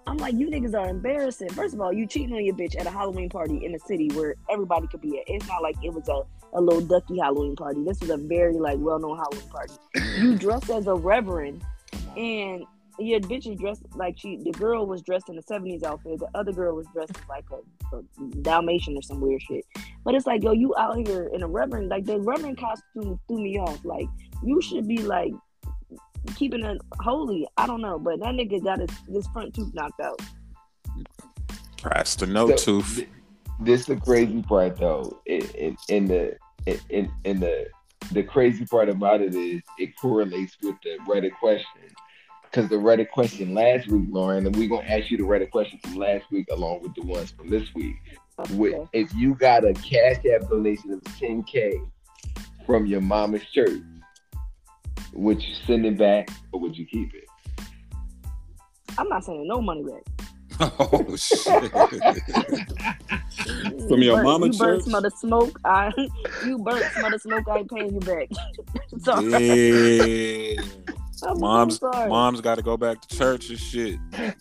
I'm like, you niggas are embarrassing. First of all, you cheating on your bitch at a Halloween party in a city where everybody could be at. It's not like it was a, a little ducky Halloween party. This was a very like well known Halloween party. You dressed as a reverend and your bitch is dressed like she the girl was dressed in a 70s outfit. The other girl was dressed as like a, a Dalmatian or some weird shit. But it's like, yo, you out here in a reverend, like the reverend costume threw me off. Like, you should be like keeping it holy. I don't know, but that nigga got his, his front tooth knocked out. Pastor No So, Tooth. th- This the crazy part though. In, in, in the in, in the the crazy part about it is it correlates with the Reddit question. Because the Reddit question last week, Lauren, and we're gonna ask you the Reddit question from last week along with the ones from this week. With, Okay. if you got a cash app donation of 10k from your mama's church, would you send it back or would you keep it? I'm not sending no money back. Oh shit. From your burnt- mama you burnt some of the smoke. I you burnt some of the smoke. I ain't paying you back. Sorry. Yeah. I'm Mom's sorry. mom's got to go back to church and shit.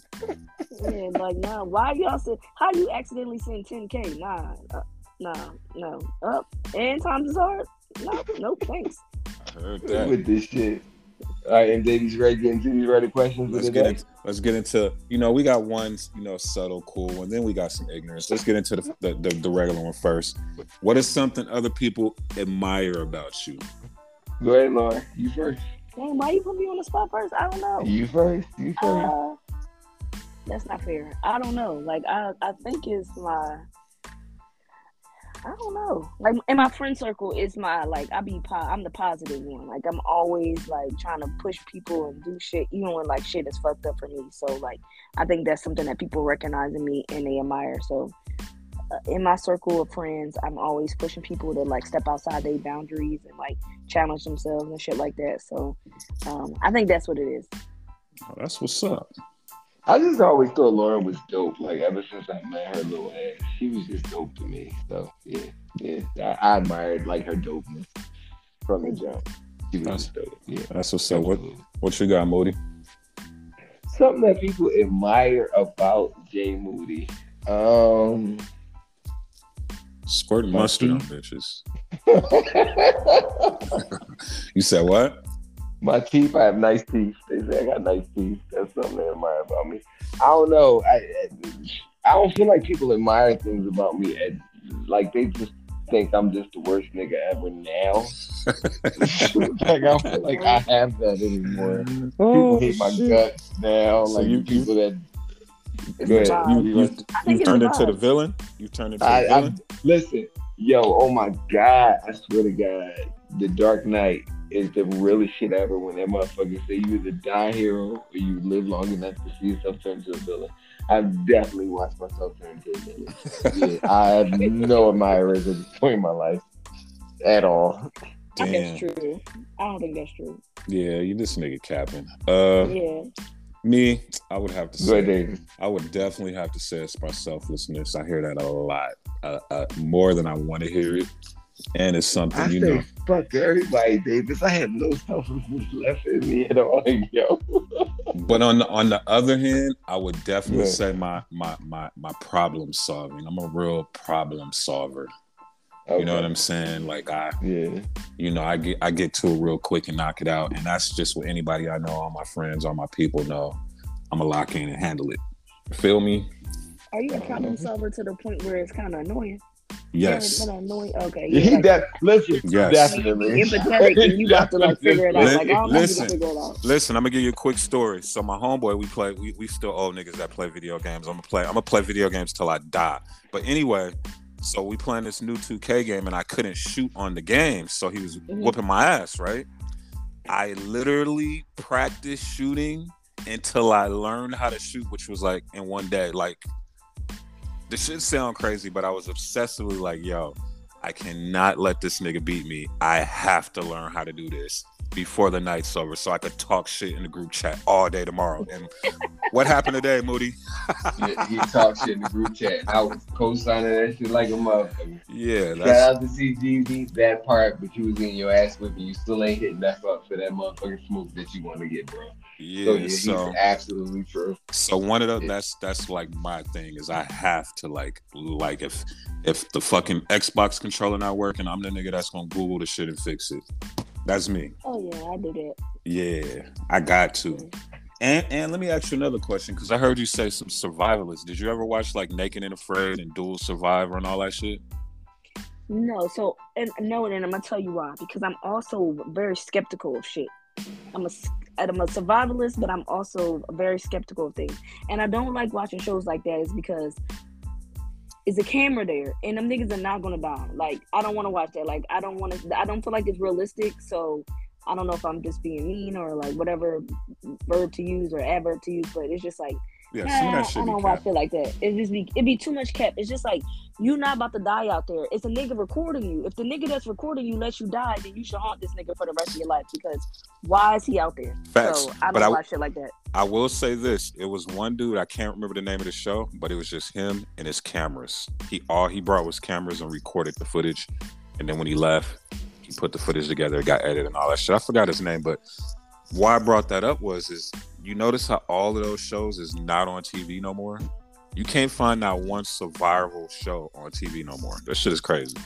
Yeah, like nah. Why y'all send? How you accidentally send 10k? Nah, uh, nah, no. Up and times is hard. No, no, thanks. I heard that. With this shit. All right, and Davies ready to get into these Reddit questions Let's get into let's get into you know we got one you know subtle cool and then we got some ignorance. Let's get into the the, the, the regular one first. What is something other people admire about you? Go ahead, Lauren. You first. Dang, why you put me on the spot first? I don't know. You first. You first. Uh, that's not fair. I don't know. Like I, I think it's my. I don't know. Like in my friend circle, it's my like I be po- I'm the positive one. Like I'm always like trying to push people and do shit, even when like shit is fucked up for me. So like I think that's something that people recognize in me and they admire. So uh, in my circle of friends, I'm always pushing people to like step outside their boundaries and like challenge themselves and shit like that. So um, I think that's what it is. Oh, that's what's up. I just always thought Lauren was dope. Like ever since I met her little ass, she was just dope to me. So yeah, yeah, I, I admired like her dopeness from the jump. She was That's- dope. Yeah. That's what's up. What what you got, Moody? Something that people admire about Jay Moody. Um, Squirt mustard on bitches. You said what? my teeth. I have nice teeth. They say I got nice teeth. That's something they admire about me. I don't know. I I don't feel like people admire things about me. Like they just think I'm just the worst nigga ever now. like I don't feel like I have that anymore. People hate my oh, guts now. So like you- people that It's Go ahead. vibe. You you, you turned into the villain. You turned into I, the I villain. listen, yo, oh my god, I swear to God, the Dark Knight is the realest shit ever. When that motherfucker say you either die hero or you live long enough to see yourself turn into a villain. I've definitely watched myself turn into a villain. Yeah, I have no admirers at this point in my life at all. I think Damn. that's true. I don't think that's true. Yeah, you this nigga capping. Uh, Yeah. Me, I would have to say. I would definitely have to say it's my selflessness. I hear that a lot, uh, uh, more than I want to hear it, and it's something I you know. fuck everybody, Davis. I have no selflessness left in me at all, yo. But on the on the other hand, I would definitely Yeah. say my my my my problem solving. I'm a real problem solver. You know what I'm saying? Like I, Yeah. you know, I get I get to it real quick and knock it out, and that's just what anybody I know, all my friends, all my people know. I'm gonna lock in and handle it. Feel me? Are you a problem solver to the point where it's kind of annoying? Yes. Kind annoying. Okay. Yeah, he like- that listen, Yes. definitely. empathetic and you got to like figure it out. Li- Like I don't listen. to figure it out. Listen, I'm gonna give you a quick story. So my homeboy, we play, we, we still old niggas that play video games. I'm gonna play, I'm gonna play video games till I die. But anyway, so we playing this new 2K game and I couldn't shoot on the game, so he was Mhm. whooping my ass, right? I literally practiced shooting until I learned how to shoot, which was like in one day. Like this should sound crazy, but I was obsessively like, yo, I cannot let this nigga beat me. I have to learn how to do this before the night's over so I could talk shit in the group chat all day tomorrow. And what happened today, Moody? Yeah, he talked shit in the group chat. I was co-signing that shit like a motherfucker. Yeah, Shout that's out to CGZ that part, but you was getting your ass whipped and you still ain't hitting that up for that motherfucking smoke that you want to get, bro. So yeah. yeah, So absolutely true. so one of the that's that's like my thing is I have to like like if if the fucking Xbox controller not working, I'm the nigga that's gonna Google the shit and fix it. That's me. Oh yeah, I do that. Yeah, I got to. And and let me ask you another question because I heard you say some survivalists. Did you ever watch like Naked and Afraid and Dual Survivor and all that shit? No, so and no, and I'm gonna tell you why. Because I'm also very skeptical of shit. I'm a I'm a survivalist, but I'm also very skeptical of things. And I don't like watching shows like that. Is because is a camera there, and them niggas are not gonna die. Like I don't want to watch that. Like I don't want to. I don't feel like it's realistic. So I don't know if I'm just being mean or like whatever verb to use or adverb to use, but it's just like Yeah, some of Nah, that shit I don't cap. watch it like that. It just be it be too much cap. It's just like you not about to die out there. It's a nigga recording you. If the nigga that's recording you lets you die, then you should haunt this nigga for the rest of your life because why is he out there? Facts. So I don't I- watch shit like that. I will say this: it was one dude I can't remember the name of the show, but it was just him and his cameras. He all he brought was cameras and recorded the footage, and then when he left, he put the footage together, got edited and all that shit. I forgot his name, but why I brought that up was is you notice how all of those shows is not on TV no more. You can't find that one survival show on TV no more. That shit is crazy.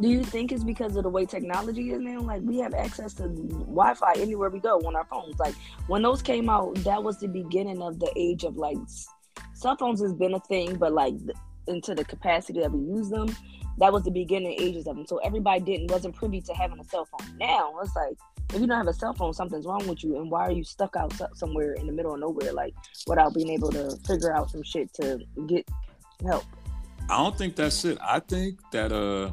Do you think it's because of the way technology is now? Like we have access to Wi-Fi anywhere we go on our phones. Like when those came out, that was the beginning of the age of like cell phones has been a thing, but like into the capacity that we use them, that was the beginning ages of them. So everybody didn't wasn't privy to having a cell phone. Now it's like if you don't have a cell phone, something's wrong with you, and why are you stuck out somewhere in the middle of nowhere, like without being able to figure out some shit to get help? I don't think that's it. I think that uh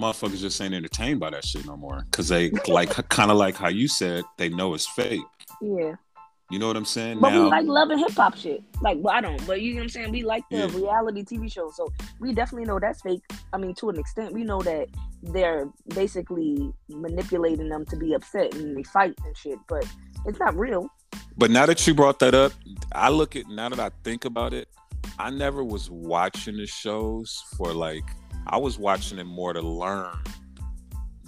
motherfuckers just ain't entertained by that shit no more. Cause they like kind of like how you said they know it's fake. Yeah. You know what I'm saying? But now, we like loving hip hop shit. Like, well, I don't, but you know what I'm saying? We like the Yeah. reality TV shows. So we definitely know that's fake. I mean, to an extent, we know that they're basically manipulating them to be upset and they fight and shit, but it's not real. but now that you brought that up, I look at now that I think about it, I never was watching the shows for like I was watching it more to learn,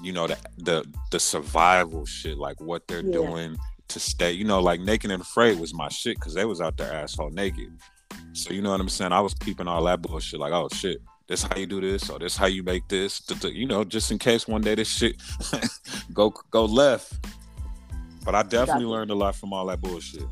you know, the the the survival shit, like what they're Yeah. doing to stay, you know, like Naked and Afraid was my shit because they was out there asshole naked. So you know what I'm saying? I was peeping all that bullshit, like, oh shit, this how you do this, or this how you make this, you know, just in case one day this shit go go left. But I definitely learned a lot from all that bullshit.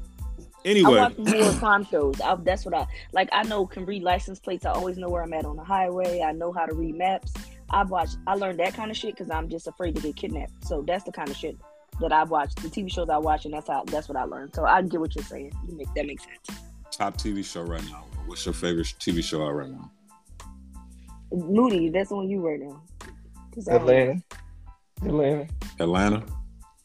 Anyway, I watch more crime shows. I, that's what I like. I know can read license plates. I always know where I'm at on the highway. I know how to read maps. I've watched. I learned that kind of shit because I'm just afraid to get kidnapped. So that's the kind of shit that I watch. The TV shows I watch, and that's how that's what I learned. So I get what you're saying. You make that makes sense. top TV show right now. What's your favorite TV show out right now? Moody, that's on you right now. Atlanta. Atlanta. Atlanta.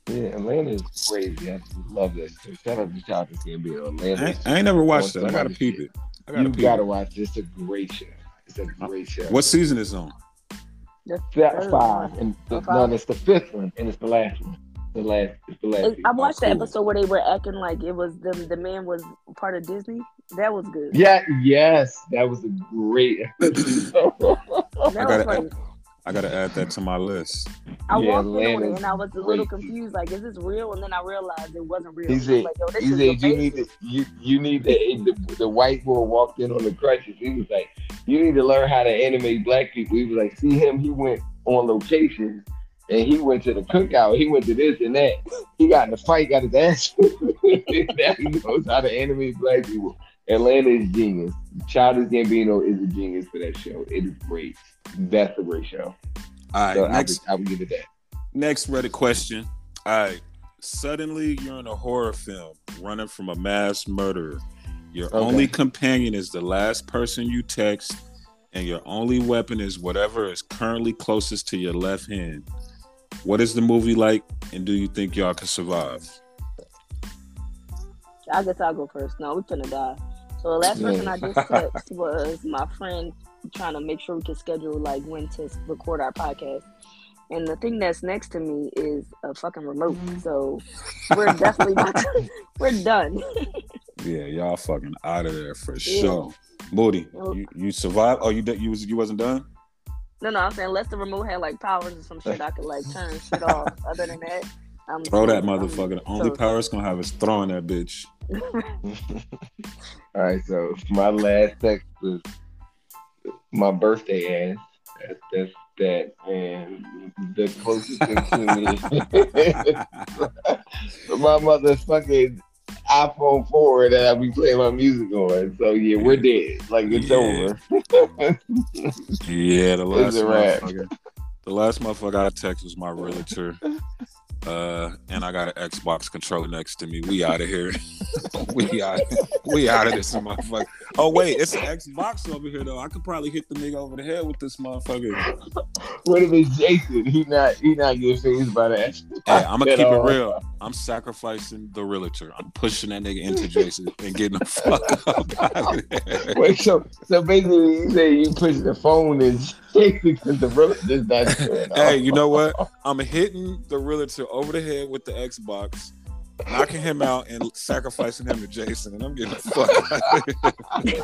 Yeah, Atlanta is crazy. I love that show. Shout out to Childish Gambino. I Atlanta. ain't, I ain't never watched On it. I gotta somebody's peep it. I gotta You peep gotta it. watch. it. It's a great show. It's a uh, great show. What season is on? the that third five? one. And the, no, it's the fifth one, and it's the last one. The last, the last. It- season. I watched the cool. episode where they were acting like it was the the man was part of Disney. That was good. Yeah, yes, that was a great episode. I gotta, funny. I gotta add that to my list. I Yeah, walked in on it and I was a little great. confused. Like, is this real? And then I realized it wasn't real. He said- like, Yo, this He is said you need to you you need to the, the white boy walked in on the crutches. He was like, you need to learn how to animate black people. He was like, see him, he went on location and he went to the cookout. He went to this and that. He got in a fight, got his ass. now he knows how to animate black people. Atlanta is genius. Childish Gambino is a genius for that show. It is great. That's a great show. All right, So I next would, I would give it that. next Reddit question. All right, suddenly you're in a horror film running from a mass murderer. Your Okay. only companion is the last person you text, and your only weapon is whatever is currently closest to your left hand. What is the movie like, and do you think y'all can survive? I guess I'll go first. No, we finna die. So the last person I just text was my friend trying to make sure we could schedule like when to record our podcast. And the thing that's next to me is a fucking remote. Mm-hmm. So we're definitely about to, we're done. Yeah, y'all fucking out of there for Yeah. sure. Moody, you, you survived? Oh, you you was you wasn't done? No, no, I'm saying unless the remote had like powers or some shit, I could like turn shit off. Other than that, I'm Throw that motherfucker. The only so- power it's gonna have is throwing that bitch. All right, so my last text was my birthday ass. That's, that's that, and the closest thing to me, my motherfucking iPhone 4 that I be playing my music on. So yeah, we're dead. Like it's Yeah. over. Yeah, the last It's a wrap. motherfucker. The last motherfucker I text was my realtor. Uh, and I got an Xbox controller next to me. We out of here. we out. We out of this motherfucker. Oh wait, it's an Xbox over here though. I could probably hit the nigga over the head with this motherfucker. what if it's Jason? He not he not getting phased by that. Hey, I'm gonna keep it real. I'm sacrificing the realtor. I'm pushing that nigga into Jason and getting the fuck up out of there. Wait, so so basically you say you push the phone and Jason because the not Hey, you know what? I'm hitting the realtor over the head with the Xbox, knocking him out and sacrificing him to Jason, and I'm getting the fuck out of here.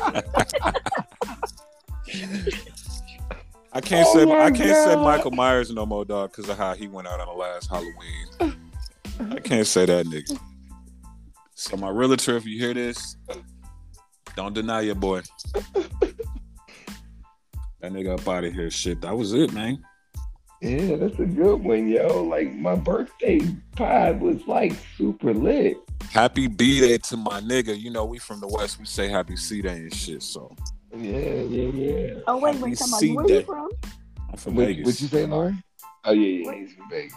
I can't Oh say I can't say Michael Myers no more, dog, because of how he went out on the last Halloween. I can't say that nigga. So my realtor, if you hear this, don't deny your boy. That nigga up out of here. Shit, that was it, man. Yeah, that's a good one, yo. Like my birthday pod was like super lit. Happy B Day to my nigga. You know, we from the West, we say happy C Day and shit. So Yeah, yeah, yeah. Oh wait, Happy wait, come on. C Where you from? I'm from What, Vegas. what you say, Lauren? Oh yeah, yeah, he's from Vegas.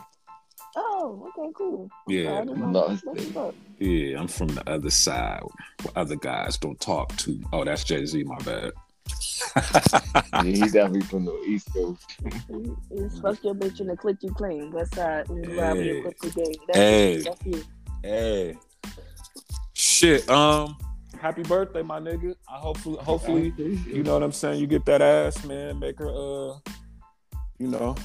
Oh, okay, cool. Yeah, I didn't no, That's what's up. yeah, I'm from the other side where other guys don't talk to. Oh, that's Jay Z, my bad. Yeah, he's definitely from the East Coast. You- you fuck your bitch and the click you claim. West side, you ride with Hey. your click you game. That's, Hey. that's you. hey. Shit. Um, happy birthday, my nigga. I hopefully hopefully you know what I'm saying, you get that ass, man. Make her uh you know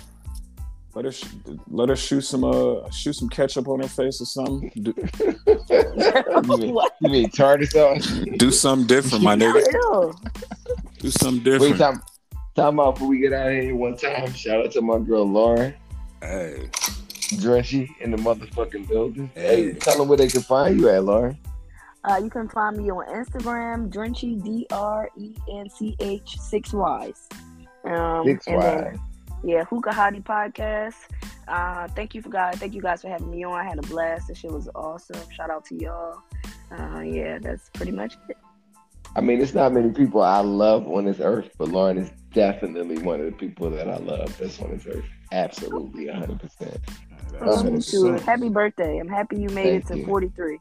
let her sh- let her shoot some uh shoot some ketchup on her face or something. Do, You mean, What? you mean tartar sauce? do something different, my nigga. Ew. Do something Wait, different. time, time out before we get out of here. One time, shout out to my girl Lauren Hey. Drenchy in the motherfucking building. Hey. Hey, tell them where they can find you at, Lauren. Uh, you can find me on Instagram, Drenchy D R E N C H six Y's. Um, Six and then- yeah, Hookah Hottie podcast. Uh, thank you for guys. Thank you guys for having me on. I had a blast. This shit was awesome. Shout out to y'all. Uh, yeah, that's pretty much it. I mean, it's not many people I love on this earth, but Lauren is definitely one of the people that I love that's on this earth. Absolutely, 100%. Love you That's too. what's up. Happy birthday. I'm happy you made Thank it to you. 43.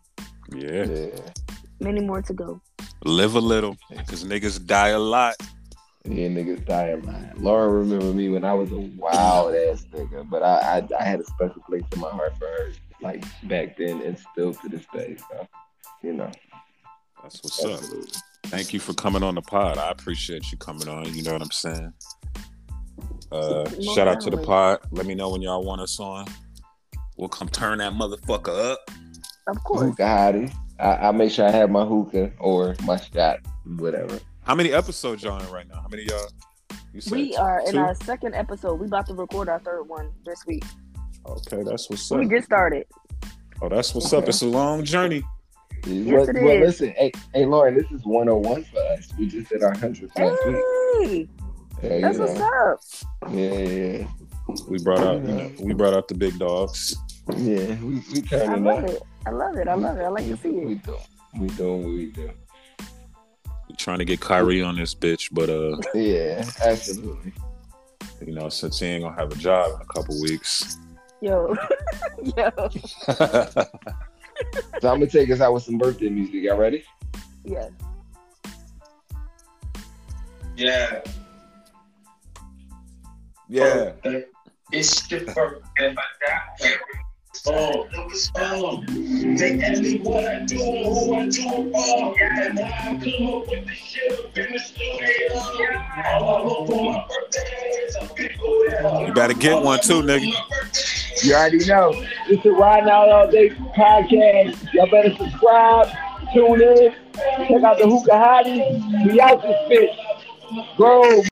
Yeah. Yeah. Many more to go. Live a little, because niggas die a lot. Yeah, niggas die a lot. Lauren remember me when I was a wild ass nigga, but I, I I had a special place in my heart for her, like back then and still to this day. So, you know, That's what's up. Absolutely. Thank you for coming on the pod. I appreciate you coming on. You know what I'm saying? Uh, Most shout out to the pod. Let me know when y'all want us on. We'll come turn that motherfucker up. Of course. Hookah hottie. I, I make sure I have my hookah or my shot, whatever. How many episodes y'all in right now? How many y'all? You said We are in two? our second episode. We about to record our third one this week. Okay, that's what's up. We just started. Oh, that's what's up. It's a long journey. Yes, well, it well, is. listen, hey, hey, Lauren, this is 101 for us. We just did our 100th last week. Hey, that's what's know. up. Yeah, yeah, We brought out, you know, we brought out the big dogs. yeah. We, we I love up. it. I love it. I love it. I like to see it. We do. We doing what we do. We're trying to get Kyrie on this bitch, but uh, Yeah, absolutely. you know, since he ain't gonna have a job in a couple weeks. Yo, yo, So I'm gonna take us out with some birthday music. Y'all ready? yeah. Yeah. Oh, yeah. It's your birthday, my guy. Oh, oh, they ask me what I do, who I do it for. And I come up with the shit up in the studio. All over my birthday, it's a big You better get one too, nigga. You already know. This is Riding Out All Day podcast. Y'all better subscribe, tune in, check out the Hookah Hottie. We out this bitch. Bro.